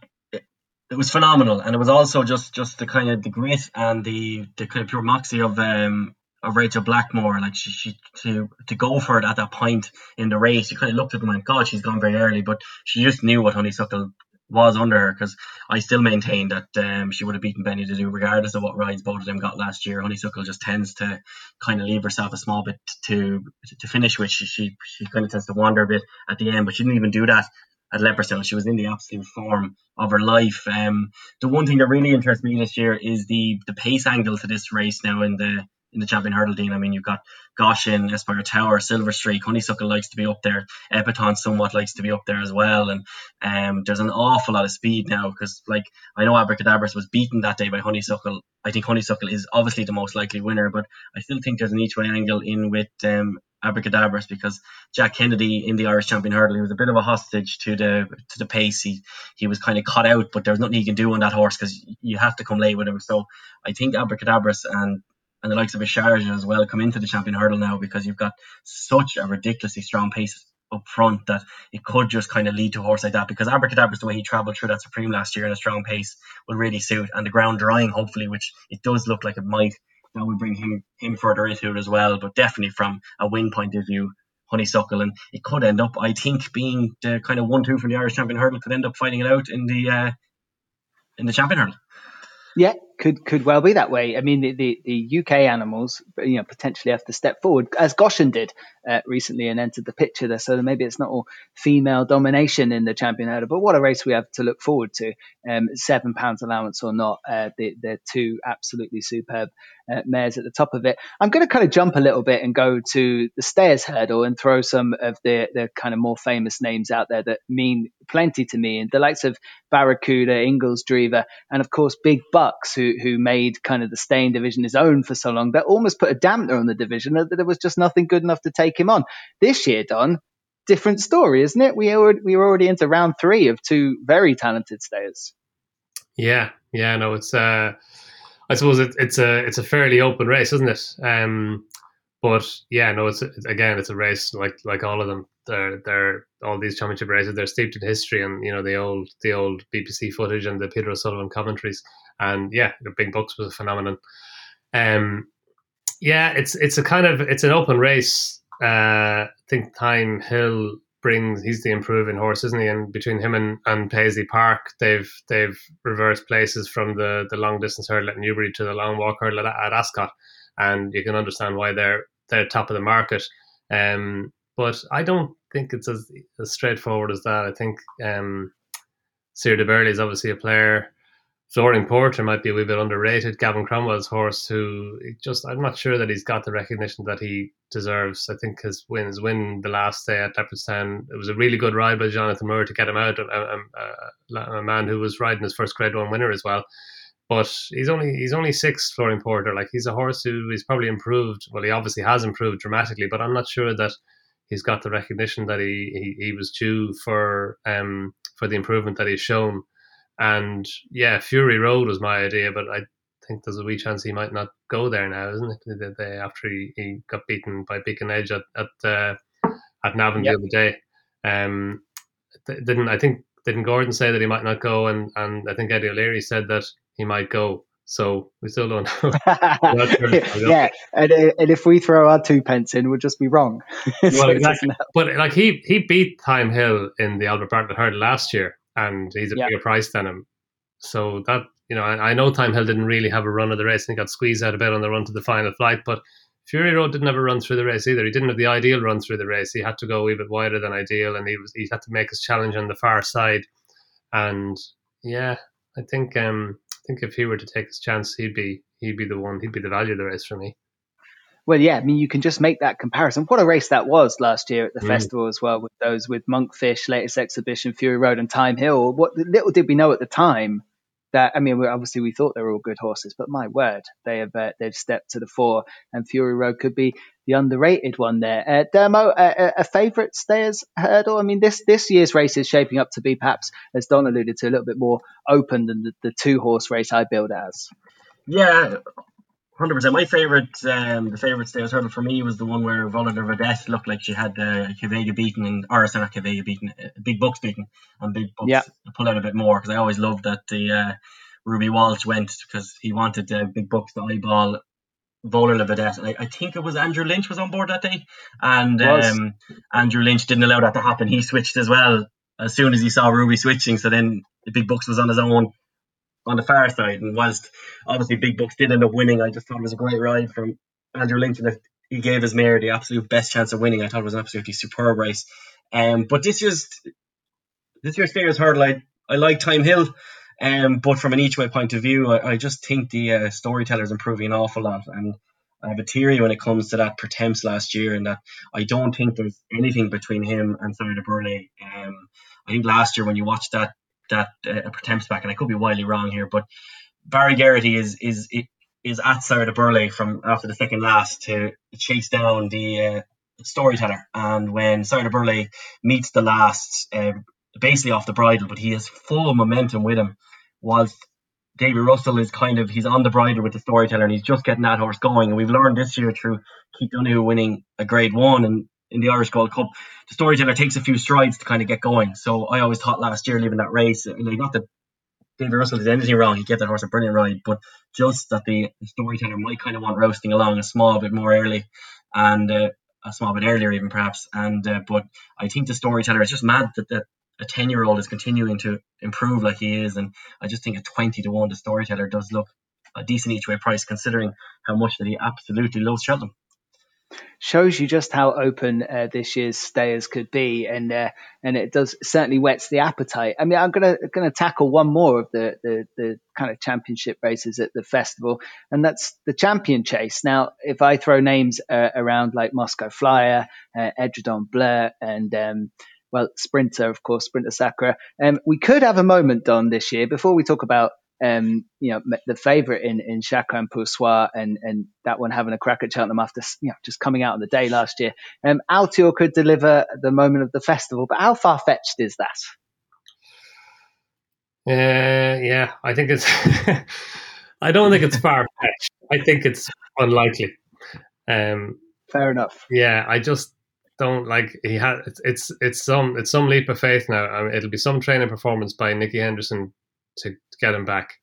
it was phenomenal, and it was also just just the kind of the grit and the the kind of pure moxie of um of Rachel Blackmore. Like she, she to to go for it at that point in the race, you kind of looked at them and went, God, she's gone very early, but she just knew what Honeysuckle was under her because I still maintain that um, she would have beaten Benny do regardless of what rides both of them got last year. Honeysuckle just tends to kind of leave herself a small bit to to finish with. She, she, kind of tends to wander a bit at the end, but she didn't even do that at Leopardstown. She was in the absolute form of her life. Um, the one thing that really interests me this year is the the pace angle to this race now in the in the champion hurdle, Dean. I mean, you've got Goshen, Aspire Tower, Silver Streak, Honeysuckle likes to be up there. Epatante somewhat likes to be up there as well. And um, there's an awful lot of speed now because, like, I know Abacadabras was beaten that day by Honeysuckle. I think Honeysuckle is obviously the most likely winner, but I still think there's an each way angle in with um, Abacadabras because Jack Kennedy in the Irish champion hurdle, he was a bit of a hostage to the to the pace. He he was kind of cut out, but there's nothing he can do on that horse because you have to come late with him. So I think Abacadabras and and the likes of a Sharjah as well come into the champion hurdle now because you've got such a ridiculously strong pace up front that it could just kind of lead to a horse like that because Abacadabra's the way he travelled through that Supreme last year in a strong pace will really suit and the ground drying hopefully which it does look like it might that would bring him him further into it as well. But definitely from a win point of view honeysuckle and it could end up I think being the kind of one two from the Irish champion hurdle could end up fighting it out in the uh, in the champion hurdle. Yeah, could could well be that way. I mean, the, the, the UK animals, you know, potentially have to step forward, as Goshen did uh, recently and entered the picture there. So maybe it's not all female domination in the champion hurdle, but what a race we have to look forward to. Um, seven pounds allowance or not, uh, the, they're two absolutely superb uh, mares at the top of it. I'm going to kind of jump a little bit and go to the stayers hurdle and throw some of the, the kind of more famous names out there that mean plenty to me. And the likes of Barracuda, Inglis Drever, and of course Big Bucks, who, who made kind of the staying division his own for so long, that almost put a dampener on the division, that there was just nothing good enough to take him on. This year, Donn, different story, isn't it? We we were already into round three of two very talented stayers. Yeah, yeah, no, it's uh, I suppose it, it's a it's a fairly open race, isn't it? Um, but yeah, no, it's again, it's a race like like all of them. They're they're all these championship races. They're steeped in history and you know the old the old BBC footage and the Peter O'Sullevan commentaries. And yeah, the Big Bucks was a phenomenon. Um, yeah, it's it's a kind of it's an open race. Uh, I think Thyme Hill brings he's the improving horse, isn't he? And between him and, and Paisley Park, they've they've reversed places from the, the long distance hurdle at Newbury to the long walk hurdle at, at Ascot, and you can understand why they're they're top of the market. Um, but I don't think it's as, as straightforward as that. I think um, Sire du Berlais is obviously a player. Flooring Porter might be a wee bit underrated. Gavin Cromwell's horse, who just I'm not sure that he's got the recognition that he deserves. I think his win, his win the last day at Leopardstown, it was a really good ride by Jonathan Moore to get him out. A, a, a, man who was riding his first Grade One winner as well. But he's only he's only six, Flooring Porter. Like he's a horse who is probably improved. Well, he obviously has improved dramatically, but I'm not sure that he's got the recognition that he he, he was due for um for the improvement that he's shown. And yeah, Fury Road was my idea, but I think there's a wee chance he might not go there now, isn't it? The day after he, he got beaten by Beacon Edge at at uh, at Navan yep. the other day. Um, didn't I think didn't Gordon say that he might not go, and and I think Eddie O'Leary said that he might go. So we still don't know. yeah, and, and if we throw our two pence in, we'll just be wrong. well, exactly. But like he he beat Thyme Hill in the Albert Bartlett Hurdle last year, and he's a yeah. bigger price than him. So that you know, I, I know Hill didn't really have a run of the race, and he got squeezed out a bit on the run to the final flight. But Fury Road didn't have a run through the race either. He didn't have the ideal run through the race. He had to go a bit wider than ideal, and he was he had to make his challenge on the far side. And yeah, I think um, think if he were to take his chance, he'd be he'd be the one. He'd be the value of the race for me. Well, yeah, I mean, you can just make that comparison. What a race that was last year at the mm. festival as well, with those with Monkfish, latest exhibition, Fury Road, and Thyme Hill. What little did we know at the time that I mean, obviously we thought they were all good horses, but my word, they have uh, they've stepped to the fore, and Fury Road could be the underrated one there. Uh, Dermo, uh, a favourite stayers hurdle. I mean, this this year's race is shaping up to be perhaps, as Don alluded to, a little bit more open than the, the two horse race I build as. Yeah, hundred percent. My favorite, um, the favorite stayers hurdle for me was the one where Vola Vedette looked like she had uh, Quevega beaten and or not Quevega beaten, uh, Big Bucks beaten, and Big Bucks yeah. pull out a bit more because I always loved that the uh, Ruby Walsh went because he wanted uh, Big Bucks to eyeball Vola Vedette. I, I think it was Andrew Lynch was on board that day, and um, Andrew Lynch didn't allow that to happen. He switched as well as soon as he saw Ruby switching. So then the Big Bucks was on his own on the far side. And whilst obviously Big Bucks did end up winning, I just thought it was a great ride from Andrew Lynch, and he gave his mare the absolute best chance of winning. I thought it was an absolutely superb race. Um, but this year's this year's Stayers Hurdle, I, I like Thymehill. Um, but from an each way point of view, I, I just think the uh, storyteller is improving an awful lot. And I have a theory when it comes to that Pertemps last year, and that I don't think there's anything between him and du Berlais. Um, I think last year when you watched that that uh, back, and I could be wildly wrong here, but Barry Geraghty is is is at du Berlais from after the second last to chase down the uh, storyteller. And when du Berlais meets the last, uh, basically off the bridle, but he has full momentum with him, whilst David Russell is kind of he's on the bridle with the storyteller and he's just getting that horse going. And we've learned this year through Keith Donoghue winning a grade one and in the Irish Gold Cup, the storyteller takes a few strides to kind of get going. So I always thought last year, leaving that race, like not that David Russell did anything wrong, he gave that horse a brilliant ride, but just that the, the storyteller might kind of want roasting along a small bit more early and uh, a small bit earlier, even perhaps. And uh, but I think the storyteller is just mad that, that a 10 year old is continuing to improve like he is. And I just think a 20 to 1 the storyteller does look a decent each way price considering how much that he absolutely loves Cheltenham shows you just how open uh, this year's stayers could be, and uh, and it does certainly whets the appetite. I mean, I'm gonna gonna tackle one more of the, the the kind of championship races at the festival, and that's the champion chase. Now, if I throw names uh, around like Moscow Flyer, uh, Edredon Bleu, and um, well, Sprinter, of course, Sprinter Sacre. Um, we could have a moment, Donn, this year before we talk about um, you know, the favourite in in Chacun Pour Soi and and that one having a crack at Cheltenham after you know just coming out on the day last year. Um, Altior could deliver the moment of the festival, but how far fetched is that? Uh, yeah, I think it's. I don't think it's far fetched. I think it's unlikely. Um, Fair enough. Yeah, I just don't like he had. It's it's, it's some it's some leap of faith now. I mean, it'll be some training performance by Nicky Henderson to, get him back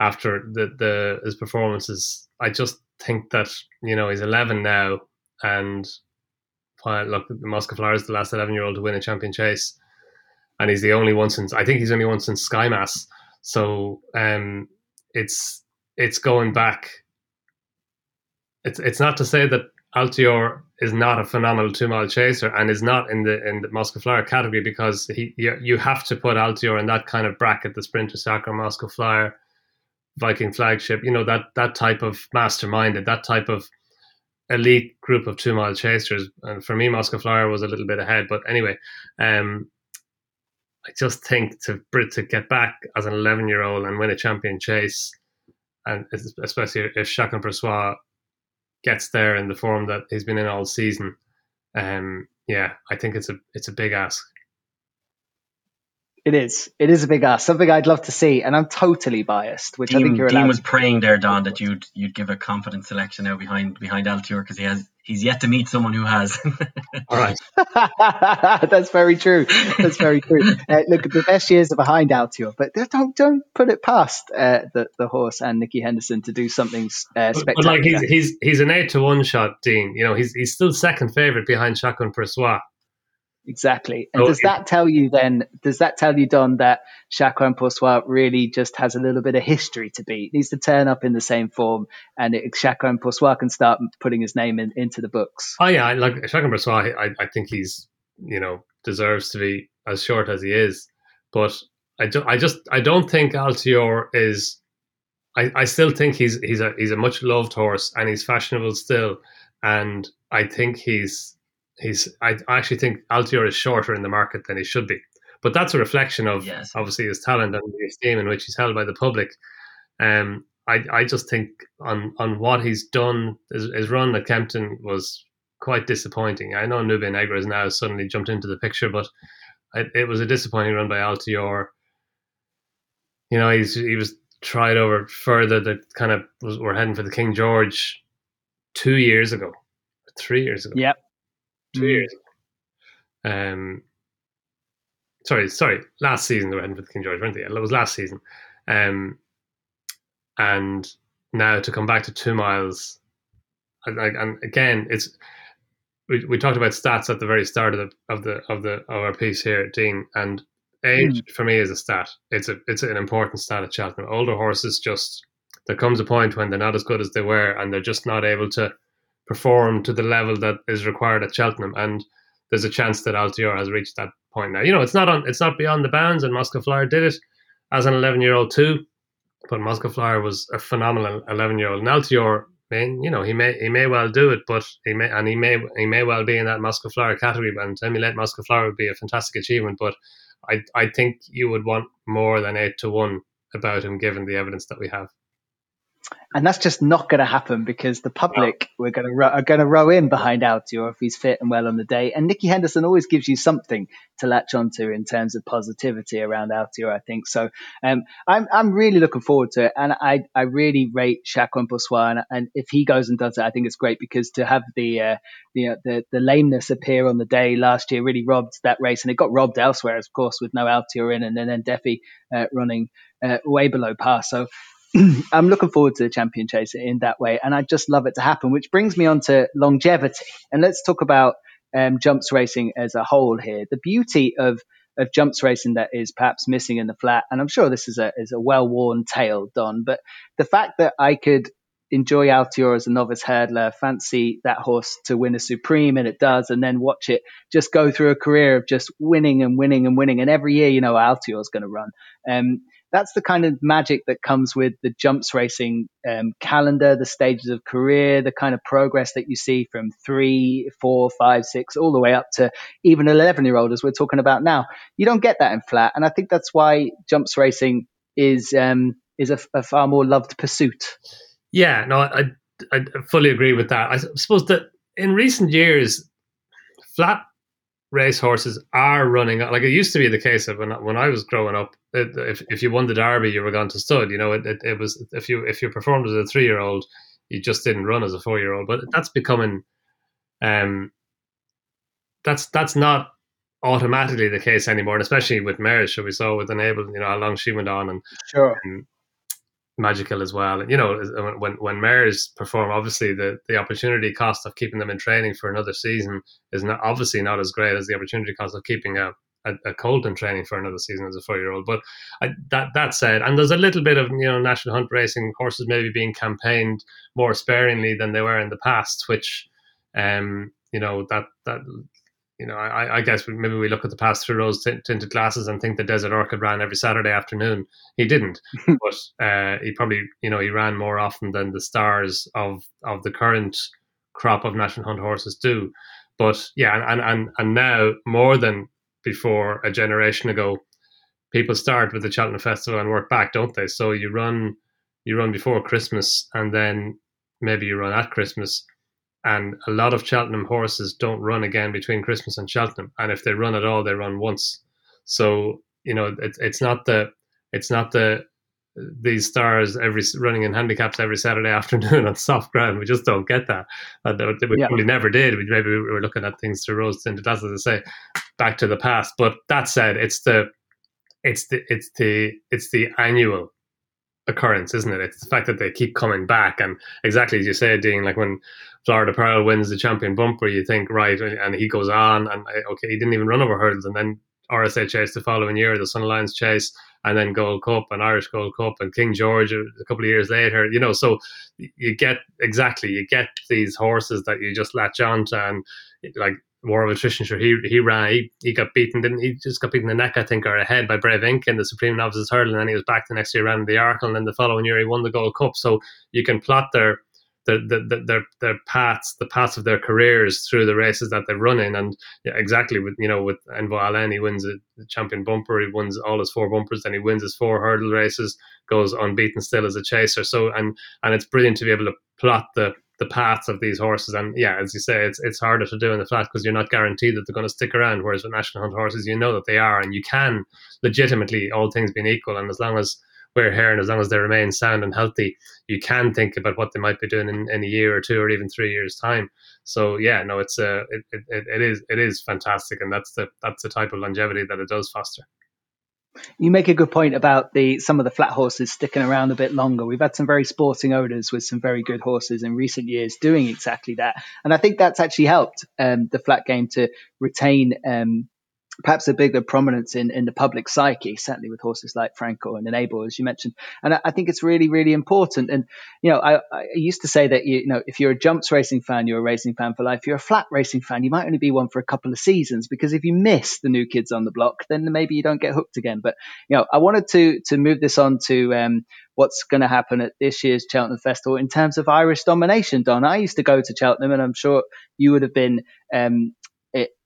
after the the his performances. I just think that you know he's 11 now, and while look, the Moscow Flyer the last 11 year old to win a champion chase, and he's the only one since I think he's only one since Skymas. So um, it's it's going back. It's it's not to say that Altior is not a phenomenal two mile chaser and is not in the in the Moscow Flyer category because he you, you have to put Altior in that kind of bracket, the Sprinter Sacre Moscow Flyer, Viking flagship, you know, that that type of Master Minded, that type of elite group of two mile chasers. And for me, Moscow Flyer was a little bit ahead. But anyway, um, I just think to to get back as an 11 year old and win a champion chase, and especially if Jacques and Soi gets there in the form that he's been in all season, um, yeah, I think it's a it's a big ask. It is. It is a big ask. Something I'd love to see, and I'm totally biased, which Dean, I think you're Dean allowed. was praying there, Donn, that you'd you'd give a confident selection now behind behind Altior because he has he's yet to meet someone who has. All right. That's very true. That's very true. Uh, look, the best years are behind Altior, but don't don't put it past uh, the the horse and Nicky Henderson to do something uh, spectacular. But, like he's he's he's an eight to one shot, Dean. You know, he's he's still second favorite behind Chacun Pour Soi. Exactly. And Oh, does that tell you then, does that tell you, Donn, that Pour Soi really just has a little bit of history to beat? Needs to turn up in the same form and it, Soi can start putting his name in, into the books. Oh yeah, like Chacun Pour Soi, I, I think he's you know deserves to be as short as he is, but I, do, I just I don't think Altior is. I, I still think he's he's a he's a much loved horse and he's fashionable still, and I think he's he's I actually think Altior is shorter in the market than he should be, but that's a reflection of Yes. obviously his talent and the esteem in which he's held by the public. Um, I I just think on on what he's done, his, his run at Kempton was quite disappointing. I know Nube Negra has now suddenly jumped into the picture, but it, it was a disappointing run by Altior. You know, he's he was tried over further that kind of was we're heading for the King George two years ago, three years ago, Yep. Two years. Um, sorry, sorry, last season they were heading for the King George, weren't they? It was last season. Um, and now to come back to two miles, and, like, and again, it's we, we talked about stats at the very start of the of the of the of our piece here, Dean, and age for me is a stat. It's a it's an important stat at Cheltenham. Older horses just there comes a point when they're not as good as they were, and they're just not able to perform to the level that is required at Cheltenham. And there's a chance that Altior has reached that point now. You know, it's not on it's not beyond the bounds, and Moscow Flyer did it as an 11 year old too. But Moscow Flyer was a phenomenal 11 year old. And Altior, man, you know, he may he may well do it, but he may and he may he may well be in that Moscow Flyer category. And to emulate Moscow Flyer would be a fantastic achievement. But I I think you would want more than eight to one about him, given the evidence that we have. And that's just not going to happen because the public we're going to are going to row in behind Altior if he's fit and well on the day. And Nicky Henderson always gives you something to latch onto in terms of positivity around Altior. I think so. Um, I'm I'm really looking forward to it, and I I really rate Chacun Pour and, and if he goes and does it, I think it's great because to have the uh, the, uh, the the lameness appear on the day last year really robbed that race, and it got robbed elsewhere, of course, with no Altior in, and then Defi uh, running uh, way below par. So. I'm looking forward to the champion chase in that way, and I just love it to happen. Which brings me on to longevity, and let's talk about um, jumps racing as a whole here. The beauty of of jumps racing that is perhaps missing in the flat, and I'm sure this is a is a well worn tale, Donn. But the fact that I could enjoy Altior as a novice hurdler, fancy that horse to win a supreme, and it does, and then watch it just go through a career of just winning and winning and winning, and every year you know Altior's going to run. Um, that's the kind of magic that comes with the jumps racing um, calendar, the stages of career, the kind of progress that you see from three, four, five, six, all the way up to even 11 year old, as we're talking about now. You don't get that in flat. And I think that's why jumps racing is, um, is a, a far more loved pursuit. Yeah, no, I, I fully agree with that. I suppose that in recent years, flat race horses are running like it used to be the case of when when I was growing up. If if you won the Derby, you were gone to stud. You know, it, it, it was if you if you performed as a three year old, you just didn't run as a four year old. But that's becoming, um, that's that's not automatically the case anymore, and especially with Marish, we saw with Enable, you know how long she went on and Sure. and magical as well. And you know, when when mares perform, obviously the the opportunity cost of keeping them in training for another season is not obviously not as great as the opportunity cost of keeping a a, a colt in training for another season as a four year old. But I, that that said, and there's a little bit of you know national hunt racing horses maybe being campaigned more sparingly than they were in the past, which. Um, you know that that you know, I, I guess maybe we look at the past through rose tinted glasses and think the Desert Orchid ran every Saturday afternoon. He didn't, but uh, he probably, you know, he ran more often than the stars of of the current crop of national hunt horses do. But yeah, and and and now more than before a generation ago, people start with the Cheltenham Festival and work back, don't they? So you run you run before Christmas and then maybe you run at Christmas and a lot of Cheltenham horses don't run again between Christmas and Cheltenham, and if they run at all, they run once. So you know, it's it's not the it's not the these stars every running in handicaps every Saturday afternoon on soft ground. We just don't get that. Uh, we yeah. probably never did. We, maybe we were looking at things through rose tinted glasses, as I say, back to the past. But that said, it's the it's the it's the it's the annual occurrence, isn't it? It's the fact that they keep coming back, and exactly as you say, Dean, like when Florida Pearl wins the champion bumper, you think right, and he goes on, and okay, he didn't even run over hurdles, and then RSA chase the following year, the Sun Alliance chase, and then Gold Cup and Irish Gold Cup and King George a couple of years later. You know, so you get exactly you get these horses that you just latch on to, and like War of Attrition, sure he he ran, he, he got beaten, didn't he? Just got beaten in the neck, I think, or a head by Brave Inca in the Supreme Novices Hurdle, and then he was back the next year around the Arkle, and then the following year he won the Gold Cup. So you can plot their the, the, the, their their paths, the paths of their careers through the races that they've run in, and yeah, exactly with you know with Envoi Allen, he wins the champion bumper, he wins all his four bumpers, then he wins his four hurdle races, goes unbeaten still as a chaser. So and and it's brilliant to be able to plot the the paths of these horses. And yeah, as you say, it's it's harder to do in the flat because you're not guaranteed that they're going to stick around. Whereas with national hunt horses, you know that they are, and you can legitimately, all things being equal, and as long as wear hair and as long as they remain sound and healthy, you can think about what they might be doing in, in a year or two or even three years time. So yeah, no, it's a uh, it, it, it is it is fantastic, and that's the that's the type of longevity that it does foster. You make a good point about the some of the flat horses sticking around a bit longer. We've had some very sporting owners with some very good horses in recent years doing exactly that, and I think that's actually helped um, the flat game to retain um, perhaps a bigger prominence in, in the public psyche, certainly with horses like Frankel and Enable, as you mentioned. And I, I think it's really, really important. And, you know, I, I, used to say that, you, you know, if you're a jumps racing fan, you're a racing fan for life. If you're a flat racing fan, you might only be one for a couple of seasons because if you miss the new kids on the block, then maybe you don't get hooked again. But, you know, I wanted to, to move this on to, um, what's going to happen at this year's Cheltenham Festival in terms of Irish domination, Donn. I used to go to Cheltenham, and I'm sure you would have been um,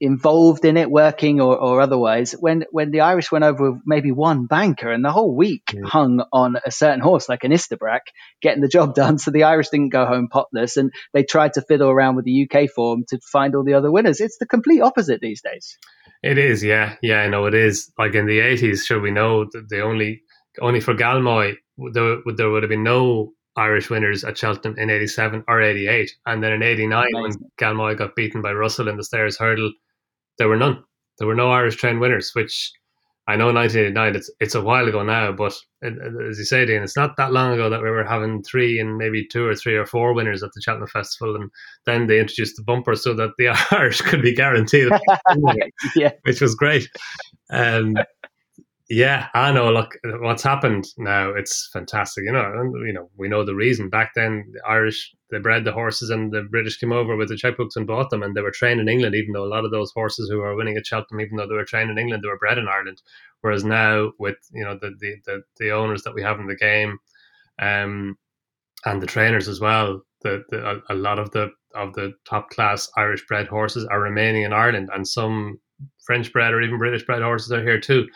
involved in it, working or, or otherwise, when when the Irish went over with maybe one banker and the whole week mm. hung on a certain horse like an Istabraq getting the job done, so the Irish didn't go home potless, and they tried to fiddle around with the UK form to find all the other winners. It's the complete opposite these days. It is, yeah, yeah, I know it is. Like in the eighties, sure we know that the only only for Galmoy there, there would have been no Irish winners at Cheltenham in 87 or 88. And then in 89, when Galmoy got beaten by Rustle in the Stayers Hurdle, there were none. There were no Irish trained winners, which I know 1989, it's, it's a while ago now, but it, as you say, Dean, it's not that long ago that we were having three and maybe two or three or four winners at the Cheltenham Festival. And then they introduced the bumper so that the Irish could be guaranteed, yeah. which was great. Um, yeah, I know. Look, what's happened now? It's fantastic. You know, you know, we know the reason. Back then, the Irish they bred the horses, and the British came over with the checkbooks and bought them, and they were trained in England. Even though a lot of those horses who were winning at Cheltenham, even though they were trained in England, they were bred in Ireland. Whereas now, with you know the the the, the owners that we have in the game, um, and the trainers as well, the, the a, a lot of the of the top class Irish bred horses are remaining in Ireland, and some French bred or even British bred horses are here too.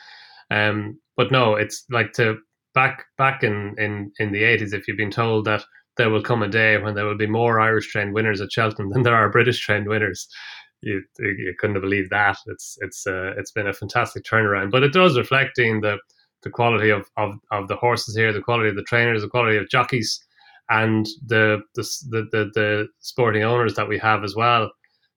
Um, but no, it's like to back back in in in the eighties. If you've been told that there will come a day when there will be more Irish trained winners at Cheltenham than there are British trained winners, you you couldn't have believed that. It's it's uh, it's been a fantastic turnaround, but it does reflecting the the quality of, of, of the horses here, the quality of the trainers, the quality of jockeys, and the the the, the, the sporting owners that we have as well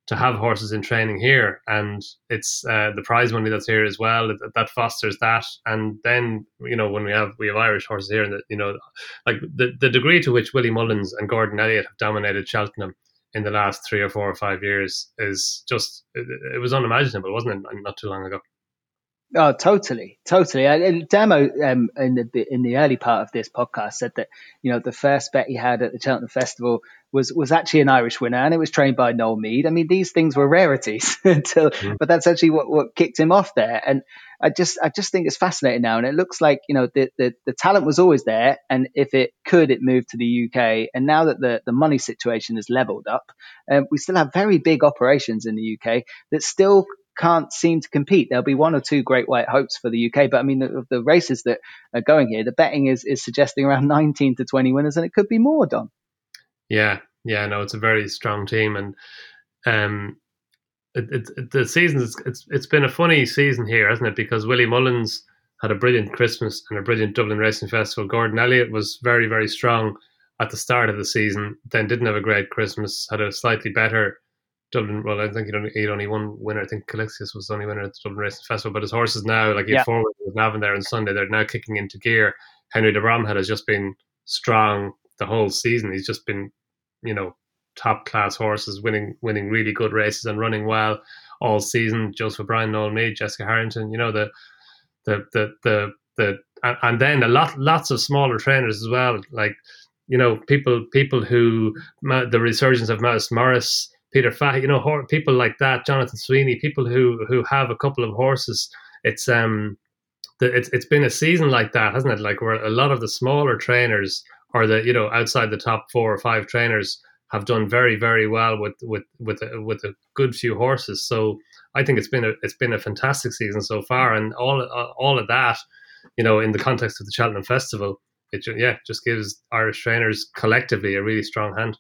to have horses in training here, and it's uh, the prize money that's here as well that, that, fosters that. And then you know when we have we have Irish horses here, and that you know, like the the degree to which Willie Mullins and Gordon Elliott have dominated Cheltenham in the last three or four or five years is just it, it was unimaginable, wasn't it? Not too long ago. Oh, totally, totally. And Demo um, in the in the early part of this podcast said that you know the first bet he had at the Cheltenham Festival was was actually an Irish winner, and it was trained by Noel Meade. I mean, these things were rarities until, mm. but that's actually what, what kicked him off there. And I just I just think it's fascinating now, and it looks like you know the the, the talent was always there, and if it could, it moved to the UK. And now that the the money situation is leveled up, um, we still have very big operations in the UK that still can't seem to compete. There'll be one or two great white hopes for the UK, but I mean, the, the races that are going here, the betting is, is suggesting around 19 to 20 winners, and it could be more, Donn. Yeah, yeah, no, it's a very strong team, and um, it, it, the season it's, it's it's been a funny season here, hasn't it? Because Willie Mullins had a brilliant Christmas and a brilliant Dublin Racing Festival. Gordon Elliott was very very strong at the start of the season, then didn't have a great Christmas, had a slightly better Dublin. Well, I think only, he'd only one winner. I think Calixius was the only winner at the Dublin Racing Festival. But his horses now, like he yeah. forward with Navan there on Sunday, they're now kicking into gear. Henry de Bromhead has just been strong the whole season. He's just been, you know, top class horses, winning winning really good races and running well all season. Joseph O'Brien, Noel Meade, Jessica Harrington. You know the the the the the and then a lot lots of smaller trainers as well, like you know people people who the resurgence of Mouse Morris Peter Fahey, you know, people like that, Jonathan Sweeney, people who who have a couple of horses. It's um, the, it's it's been a season like that, hasn't it? Like where a lot of the smaller trainers or the you know outside the top four or five trainers have done very very well with with with a, with a good few horses. So I think it's been a it's been a fantastic season so far, and all all of that, you know, in the context of the Cheltenham Festival, it yeah just gives Irish trainers collectively a really strong hand.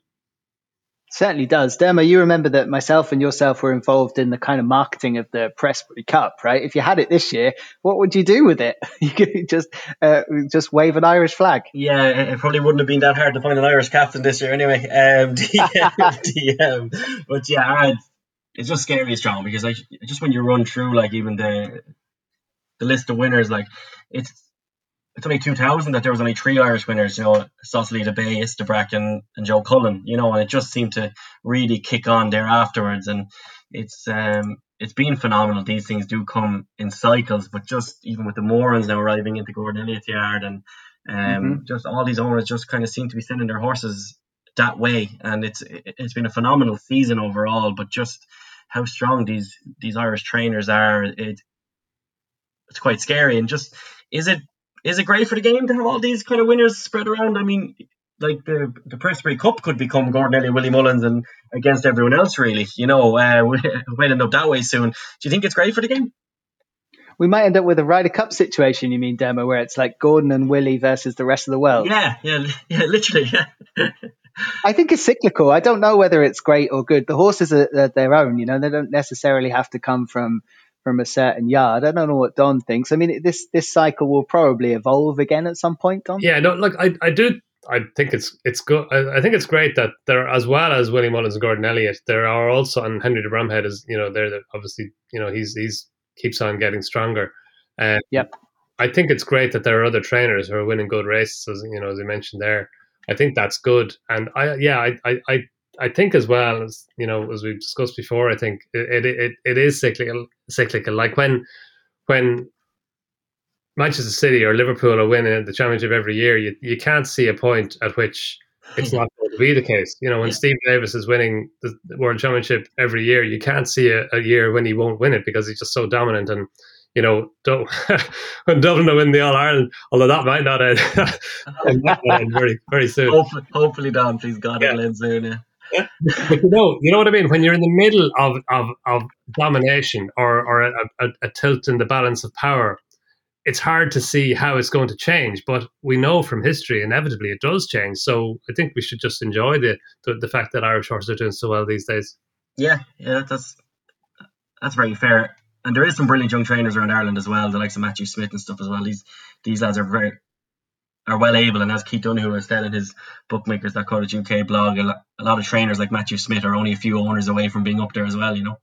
Certainly does. Dermo, you remember that myself and yourself were involved in the kind of marketing of the Prestbury Cup, right? If you had it this year, what would you do with it? You could just uh, just wave an Irish flag. Yeah, it probably wouldn't have been that hard to find an Irish captain this year anyway. Um, DM, but yeah, it's just scary strong because like just when you run through like even the the list of winners, like it's it's only 2000 that there was only three Irish winners, you know, Sausalito Bay, Istabraq and, and Joe Cullen, you know, and it just seemed to really kick on there afterwards. And it's um it's been phenomenal. These things do come in cycles, but just even with the Morans now arriving into Gordon Elliott's yard and um mm-hmm. just all these owners just kind of seem to be sending their horses that way. And it's it's been a phenomenal season overall, but just how strong these these Irish trainers are, it it's quite scary. And just is it is it great for the game to have all these kind of winners spread around? I mean, like the the Prestbury Cup could become Gordon Elliott, Willie Mullins, and against everyone else, really. You know, uh, we might end up that way soon. Do you think it's great for the game? We might end up with a Ryder Cup situation. You mean demo where it's like Gordon and Willie versus the rest of the world? Yeah, yeah, yeah, literally. Yeah. I think it's cyclical. I don't know whether it's great or good. The horses are, are their own. You know, they don't necessarily have to come from from a certain yard. I don't know what Donn thinks. I mean, this this cycle will probably evolve again at some point, Donn. Yeah, no, look, I, I do. I think it's it's good. I, I think it's great that there, as well as Willie Mullins and Gordon Elliott, there are also and Henry de Bromhead is you know they're obviously you know he's he's keeps on getting stronger. Um, yep. I think it's great that there are other trainers who are winning good races, as you know, as you mentioned there. I think that's good, and I yeah, I I, I I think as well as you know, as we've discussed before, I think it it, it is cyclical. Cyclical, like when when Manchester City or Liverpool are winning the championship every year, you you can't see a point at which it's not going to be the case. You know, when Steve Davis is winning the World Championship every year, you can't see a, a year when he won't win it because he's just so dominant and you know, don't, when Dublin win the All Ireland, although that might not end, end very, very soon. Hopefully, hopefully, Donn, please God, yeah. it'll end soon. Yeah but you know, you know what I mean. When you're in the middle of of, of domination or or a, a, a tilt in the balance of power, it's hard to see how it's going to change. But we know from history, inevitably, it does change. So I think we should just enjoy the the, the fact that Irish horses are doing so well these days. Yeah, yeah, that's that's very fair. And there is some brilliant young trainers around Ireland as well, the likes of Matthew Smith and stuff as well. These these lads are very are well able, and as Keith Donoghue has said in his bookmakers that cottage UK blog, a lot, a lot of trainers like Matthew Smith are only a few owners away from being up there as well. You know.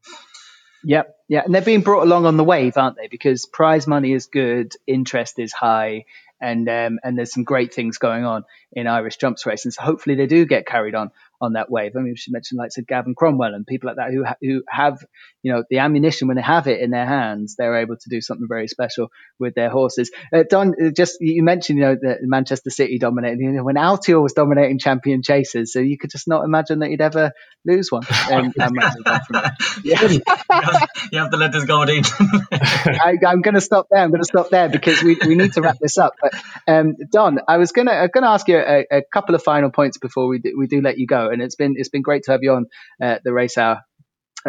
Yep, yeah, and they're being brought along on the wave, aren't they? Because prize money is good, interest is high, and um, and there's some great things going on in Irish jumps racing. So hopefully they do get carried on on that wave. I mean, we mentioned like said Gavin Cromwell and people like that who ha- who have you know the ammunition when they have it in their hands, they're able to do something very special with their horses. Uh, Donn, uh, just you mentioned you know that Manchester City dominated. You know, when Altior was dominating champion chases, so you could just not imagine that he'd ever lose one. Um, yeah. you have to let this go, Dean. I, am going to stop there. I'm going to stop there because we, we need to wrap this up. But um, Donn, I was going to I'm going to ask you a, a, couple of final points before we do, we do let you go. And it's been it's been great to have you on uh, the race hour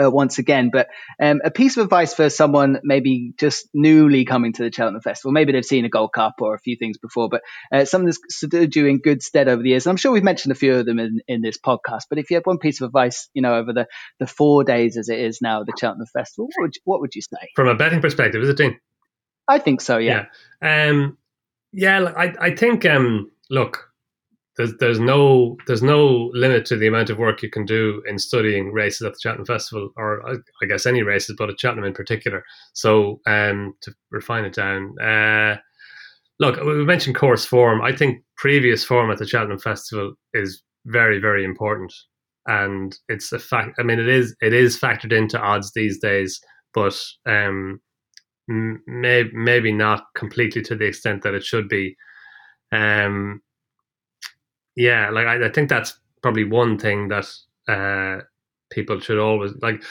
uh, once again. But um, a piece of advice for someone maybe just newly coming to the Cheltenham Festival. Maybe they've seen a Gold Cup or a few things before, but uh, something that's stood you in good stead over the years. And I'm sure we've mentioned a few of them in, in this podcast. But if you had one piece of advice, you know, over the, the four days as it is now, the Cheltenham Festival, what would, what would you say? From a betting perspective, is it, Dean? I think so, yeah. Yeah, um, yeah I, I think, um, look, there's there's no there's no limit to the amount of work you can do in studying races at the Cheltenham Festival, or I, I guess any races, but at Cheltenham in particular. So um, to refine it down, uh, look, we mentioned course form. I think previous form at the Cheltenham Festival is very very important, and it's a fact. I mean, it is it is factored into odds these days, but um, may, maybe not completely to the extent that it should be. Um, yeah, like I, I think that's probably one thing that uh, people should always like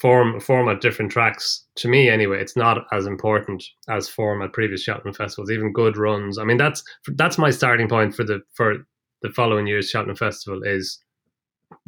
form form at different tracks. To me, anyway, it's not as important as form at previous Cheltenham festivals. Even good runs. I mean, that's that's my starting point for the for the following year's Cheltenham festival is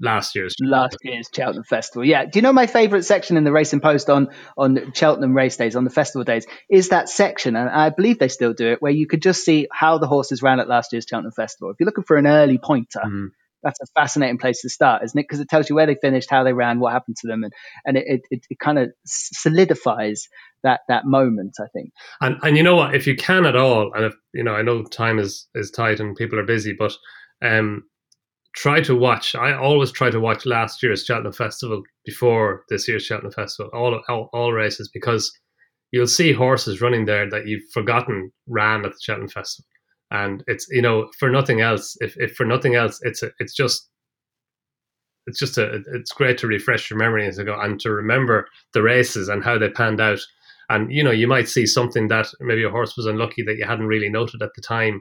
last year's last year's Cheltenham Festival. Yeah. Do you know my favourite section in the Racing Post on on Cheltenham race days on the festival days is that section, and I believe they still do it, where you could just see how the horses ran at last year's Cheltenham Festival. If you're looking for an early pointer. Mm-hmm. That's a fascinating place to start, isn't it? Because it tells you where they finished, how they ran, what happened to them, and and it it, it kind of solidifies that that moment. I think. And and you know what? If you can at all, and if you know, I know time is is tight and people are busy, but um, try to watch. I always try to watch last year's Cheltenham Festival before this year's Cheltenham Festival, all, all, all races, because you'll see horses running there that you've forgotten ran at the Cheltenham Festival, and it's you know for nothing else. If, if for nothing else, it's a, it's just it's just a it's great to refresh your memory and to go and to remember the races and how they panned out. And you know you might see something that maybe a horse was unlucky that you hadn't really noted at the time,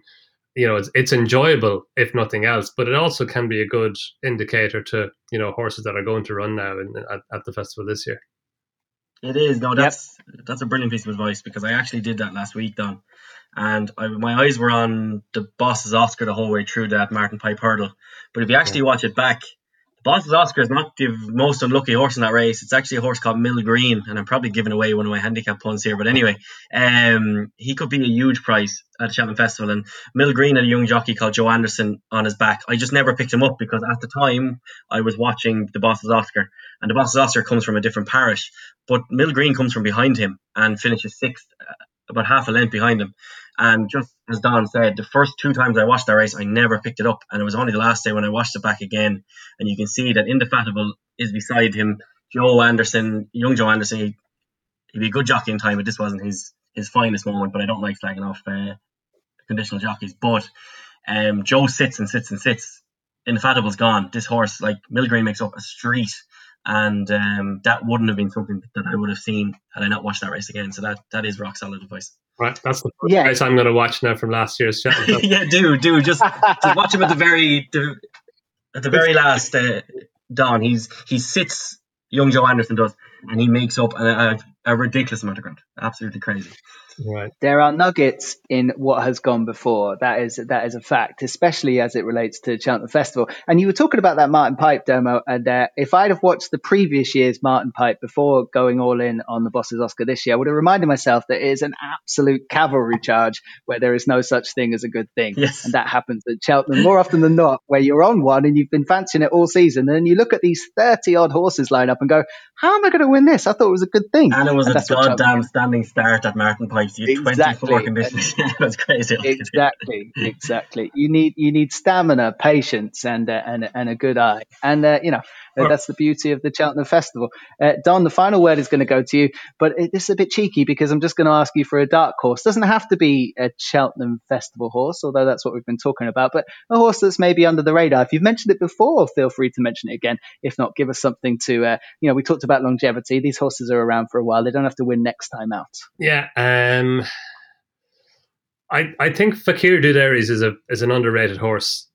you know it's, it's enjoyable if nothing else but it also can be a good indicator to you know horses that are going to run now in, at, at the festival this year it is no that's yep. that's a brilliant piece of advice because i actually did that last week Donn and I, my eyes were on the boss's oscar the whole way through that martin pipe hurdle but if you actually yeah. watch it back Boss's Oscar is not the most unlucky horse in that race. It's actually a horse called Mill Green, and I'm probably giving away one of my handicap puns here. But anyway, um, he could be a huge price at the Cheltenham Festival. And Mill Green had a young jockey called Joe Anderson on his back. I just never picked him up because at the time I was watching the Boss's Oscar, and the Boss's Oscar comes from a different parish, but Mill Green comes from behind him and finishes sixth, about half a length behind him. And just as Donn said, the first two times I watched that race, I never picked it up. And it was only the last day when I watched it back again. And you can see that Indefatigable is beside him. Joe Anderson, young Joe Anderson, he, would be a good jockey in time, but this wasn't his, his finest moment. But I don't like flagging off uh, conditional jockeys. But um, Joe sits and sits and sits. Indefatigable's gone. This horse, like Mill Green, makes up a street. And um, that wouldn't have been something that I would have seen had I not watched that race again. So that that is rock solid advice. Right, that's the first yeah. race I'm going to watch now from last year's show. yeah, do do just, just watch him at the very the, at the very last uh, Donn. He's he sits young Joe Anderson does, and he makes up a, a, a ridiculous amount of ground. Absolutely crazy. Right. There are nuggets in what has gone before. That is that is a fact, especially as it relates to Cheltenham Festival. And you were talking about that Martin Pipe demo, and uh, if I'd have watched the previous year's Martin Pipe before going all in on the Boss's Oscar this year, I would have reminded myself that it is an absolute cavalry charge where there is no such thing as a good thing. Yes. And that happens at Cheltenham more often than not, where you're on one and you've been fancying it all season, and then you look at these thirty odd horses line up and go, "How am I going to win this? I thought it was a good thing." And it was and a goddamn standing start at Martin Pipe you exactly. 24 conditions. That's crazy. Exactly, exactly. You need you need stamina, patience, and uh, and and a good eye. And uh, you know, That's the beauty of the Cheltenham Festival. Uh, Donn, the final word is going to go to you, but it, this is a bit cheeky because I'm just going to ask you for a dark horse. Doesn't have to be a Cheltenham Festival horse, although that's what we've been talking about, but a horse that's maybe under the radar. If you've mentioned it before, feel free to mention it again. If not, give us something to, uh, you know, we talked about longevity. These horses are around for a while. They don't have to win next time out. Yeah. Um, I, I think Fakir D'Oudairies is a is an underrated horse.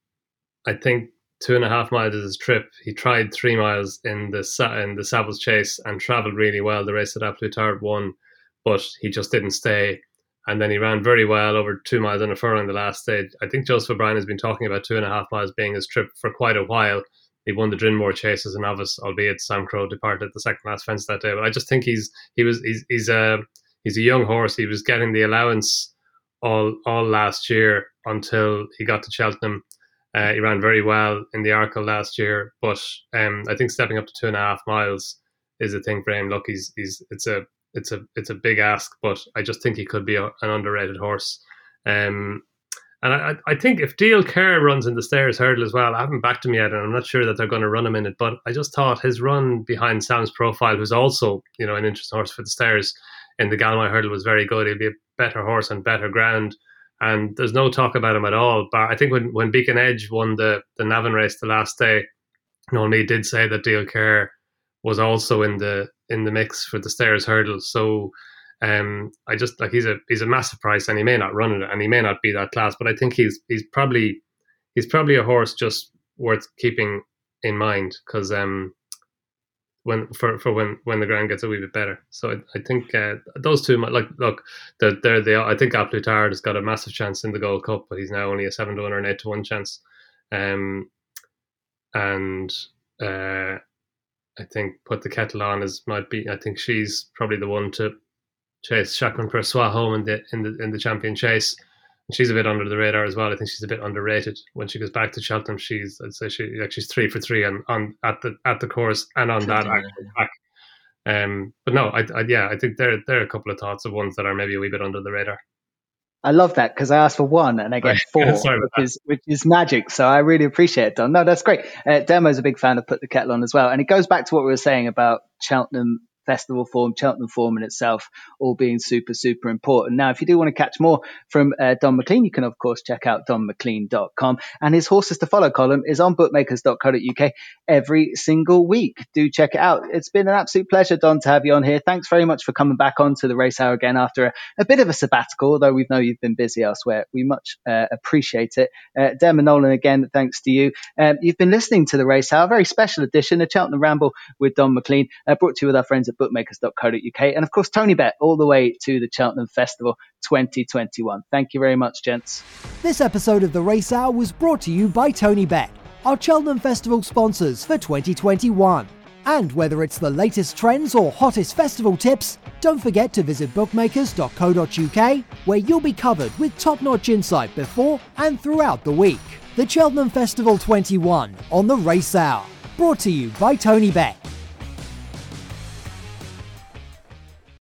I think two and a half miles is his trip. He tried three miles in the in the Savills Chase and travelled really well. The race at A Plus Tard won, but he just didn't stay. And then he ran very well over two miles on a furlong the last stage. I think Joseph O'Brien has been talking about two and a half miles being his trip for quite a while. He won the Drinmore Chase as a novice, albeit Samcro departed the second last fence that day. But I just think he's he was he's he's a he's a young horse. He was getting the allowance all all last year until he got to Cheltenham. Uh, he ran very well in the Arkle last year, but um, I think stepping up to two and a half miles is a thing for him. Look, he's he's it's a it's a it's a big ask, but I just think he could be a, an underrated horse. Um, and I, I think if Diol Ker runs in the stayers hurdle as well, I haven't backed him yet, and I'm not sure that they're going to run him in it. But I just thought his run behind Sams Profile, who's also you know an interesting horse for the stayers in the Galway hurdle, was very good. He'd be a better horse on better ground, and there's no talk about him at all. But I think when when Beacon Edge won the the Navan race the last day, Meade did say that Diol Ker was also in the in the mix for the stayers hurdle. So um, I just like he's a he's a massive price, and he may not run it, and he may not be that class. But I think he's he's probably he's probably a horse just worth keeping in mind because um, when for, for when when the ground gets a wee bit better. So I, I think uh, those two like look they're, they're they I think A Plus has got a massive chance in the Gold Cup, but he's now only a seven to one or an eight to one chance. Um, and uh, I think put the kettle on is might be. I think she's probably the one to chase Chacun Pour Soi home in the in the in the champion chase. She's a bit under the radar as well. I think she's a bit underrated. When she goes back to Cheltenham, she's I'd say she like she's three for three and on at the at the course and on that track. Um, but no, I, I yeah, I think there there are a couple of thoughts of ones that are maybe a wee bit under the radar. I love that because I asked for one and I get four, which is which is magic. So I really appreciate it, Donn. No, that's great. Uh, Demo's a big fan of Put the Kettle on as well, and it goes back to what we were saying about Cheltenham festival form, Cheltenham form in itself, all being super, super important. Now, if you do want to catch more from uh, Donn McClean, you can, of course, check out donnmcclean.com. And his Horses to Follow column is on bookmakers.co.uk every single week. Do check it out. It's been an absolute pleasure, Donn, to have you on here. Thanks very much for coming back on to the race hour again after a, a bit of a sabbatical, although we know you've been busy elsewhere. We much uh, appreciate it. Uh, and Nolan, again, thanks to you. Um, you've been listening to the race hour, a very special edition, of Cheltenham Ramble with Donn McClean, uh, brought to you with our friends at bookmakers.co.uk. And of course, TonyBet all the way to the Cheltenham Festival 2021. Thank you very much, gents. This episode of The Race Hour was brought to you by TonyBet, our Cheltenham Festival sponsors for 2021. And whether it's the latest trends or hottest festival tips, don't forget to visit bookmakers.co.uk, where you'll be covered with top notch insight before and throughout the week. The Cheltenham Festival 21 on the Race Hour, brought to you by TonyBet.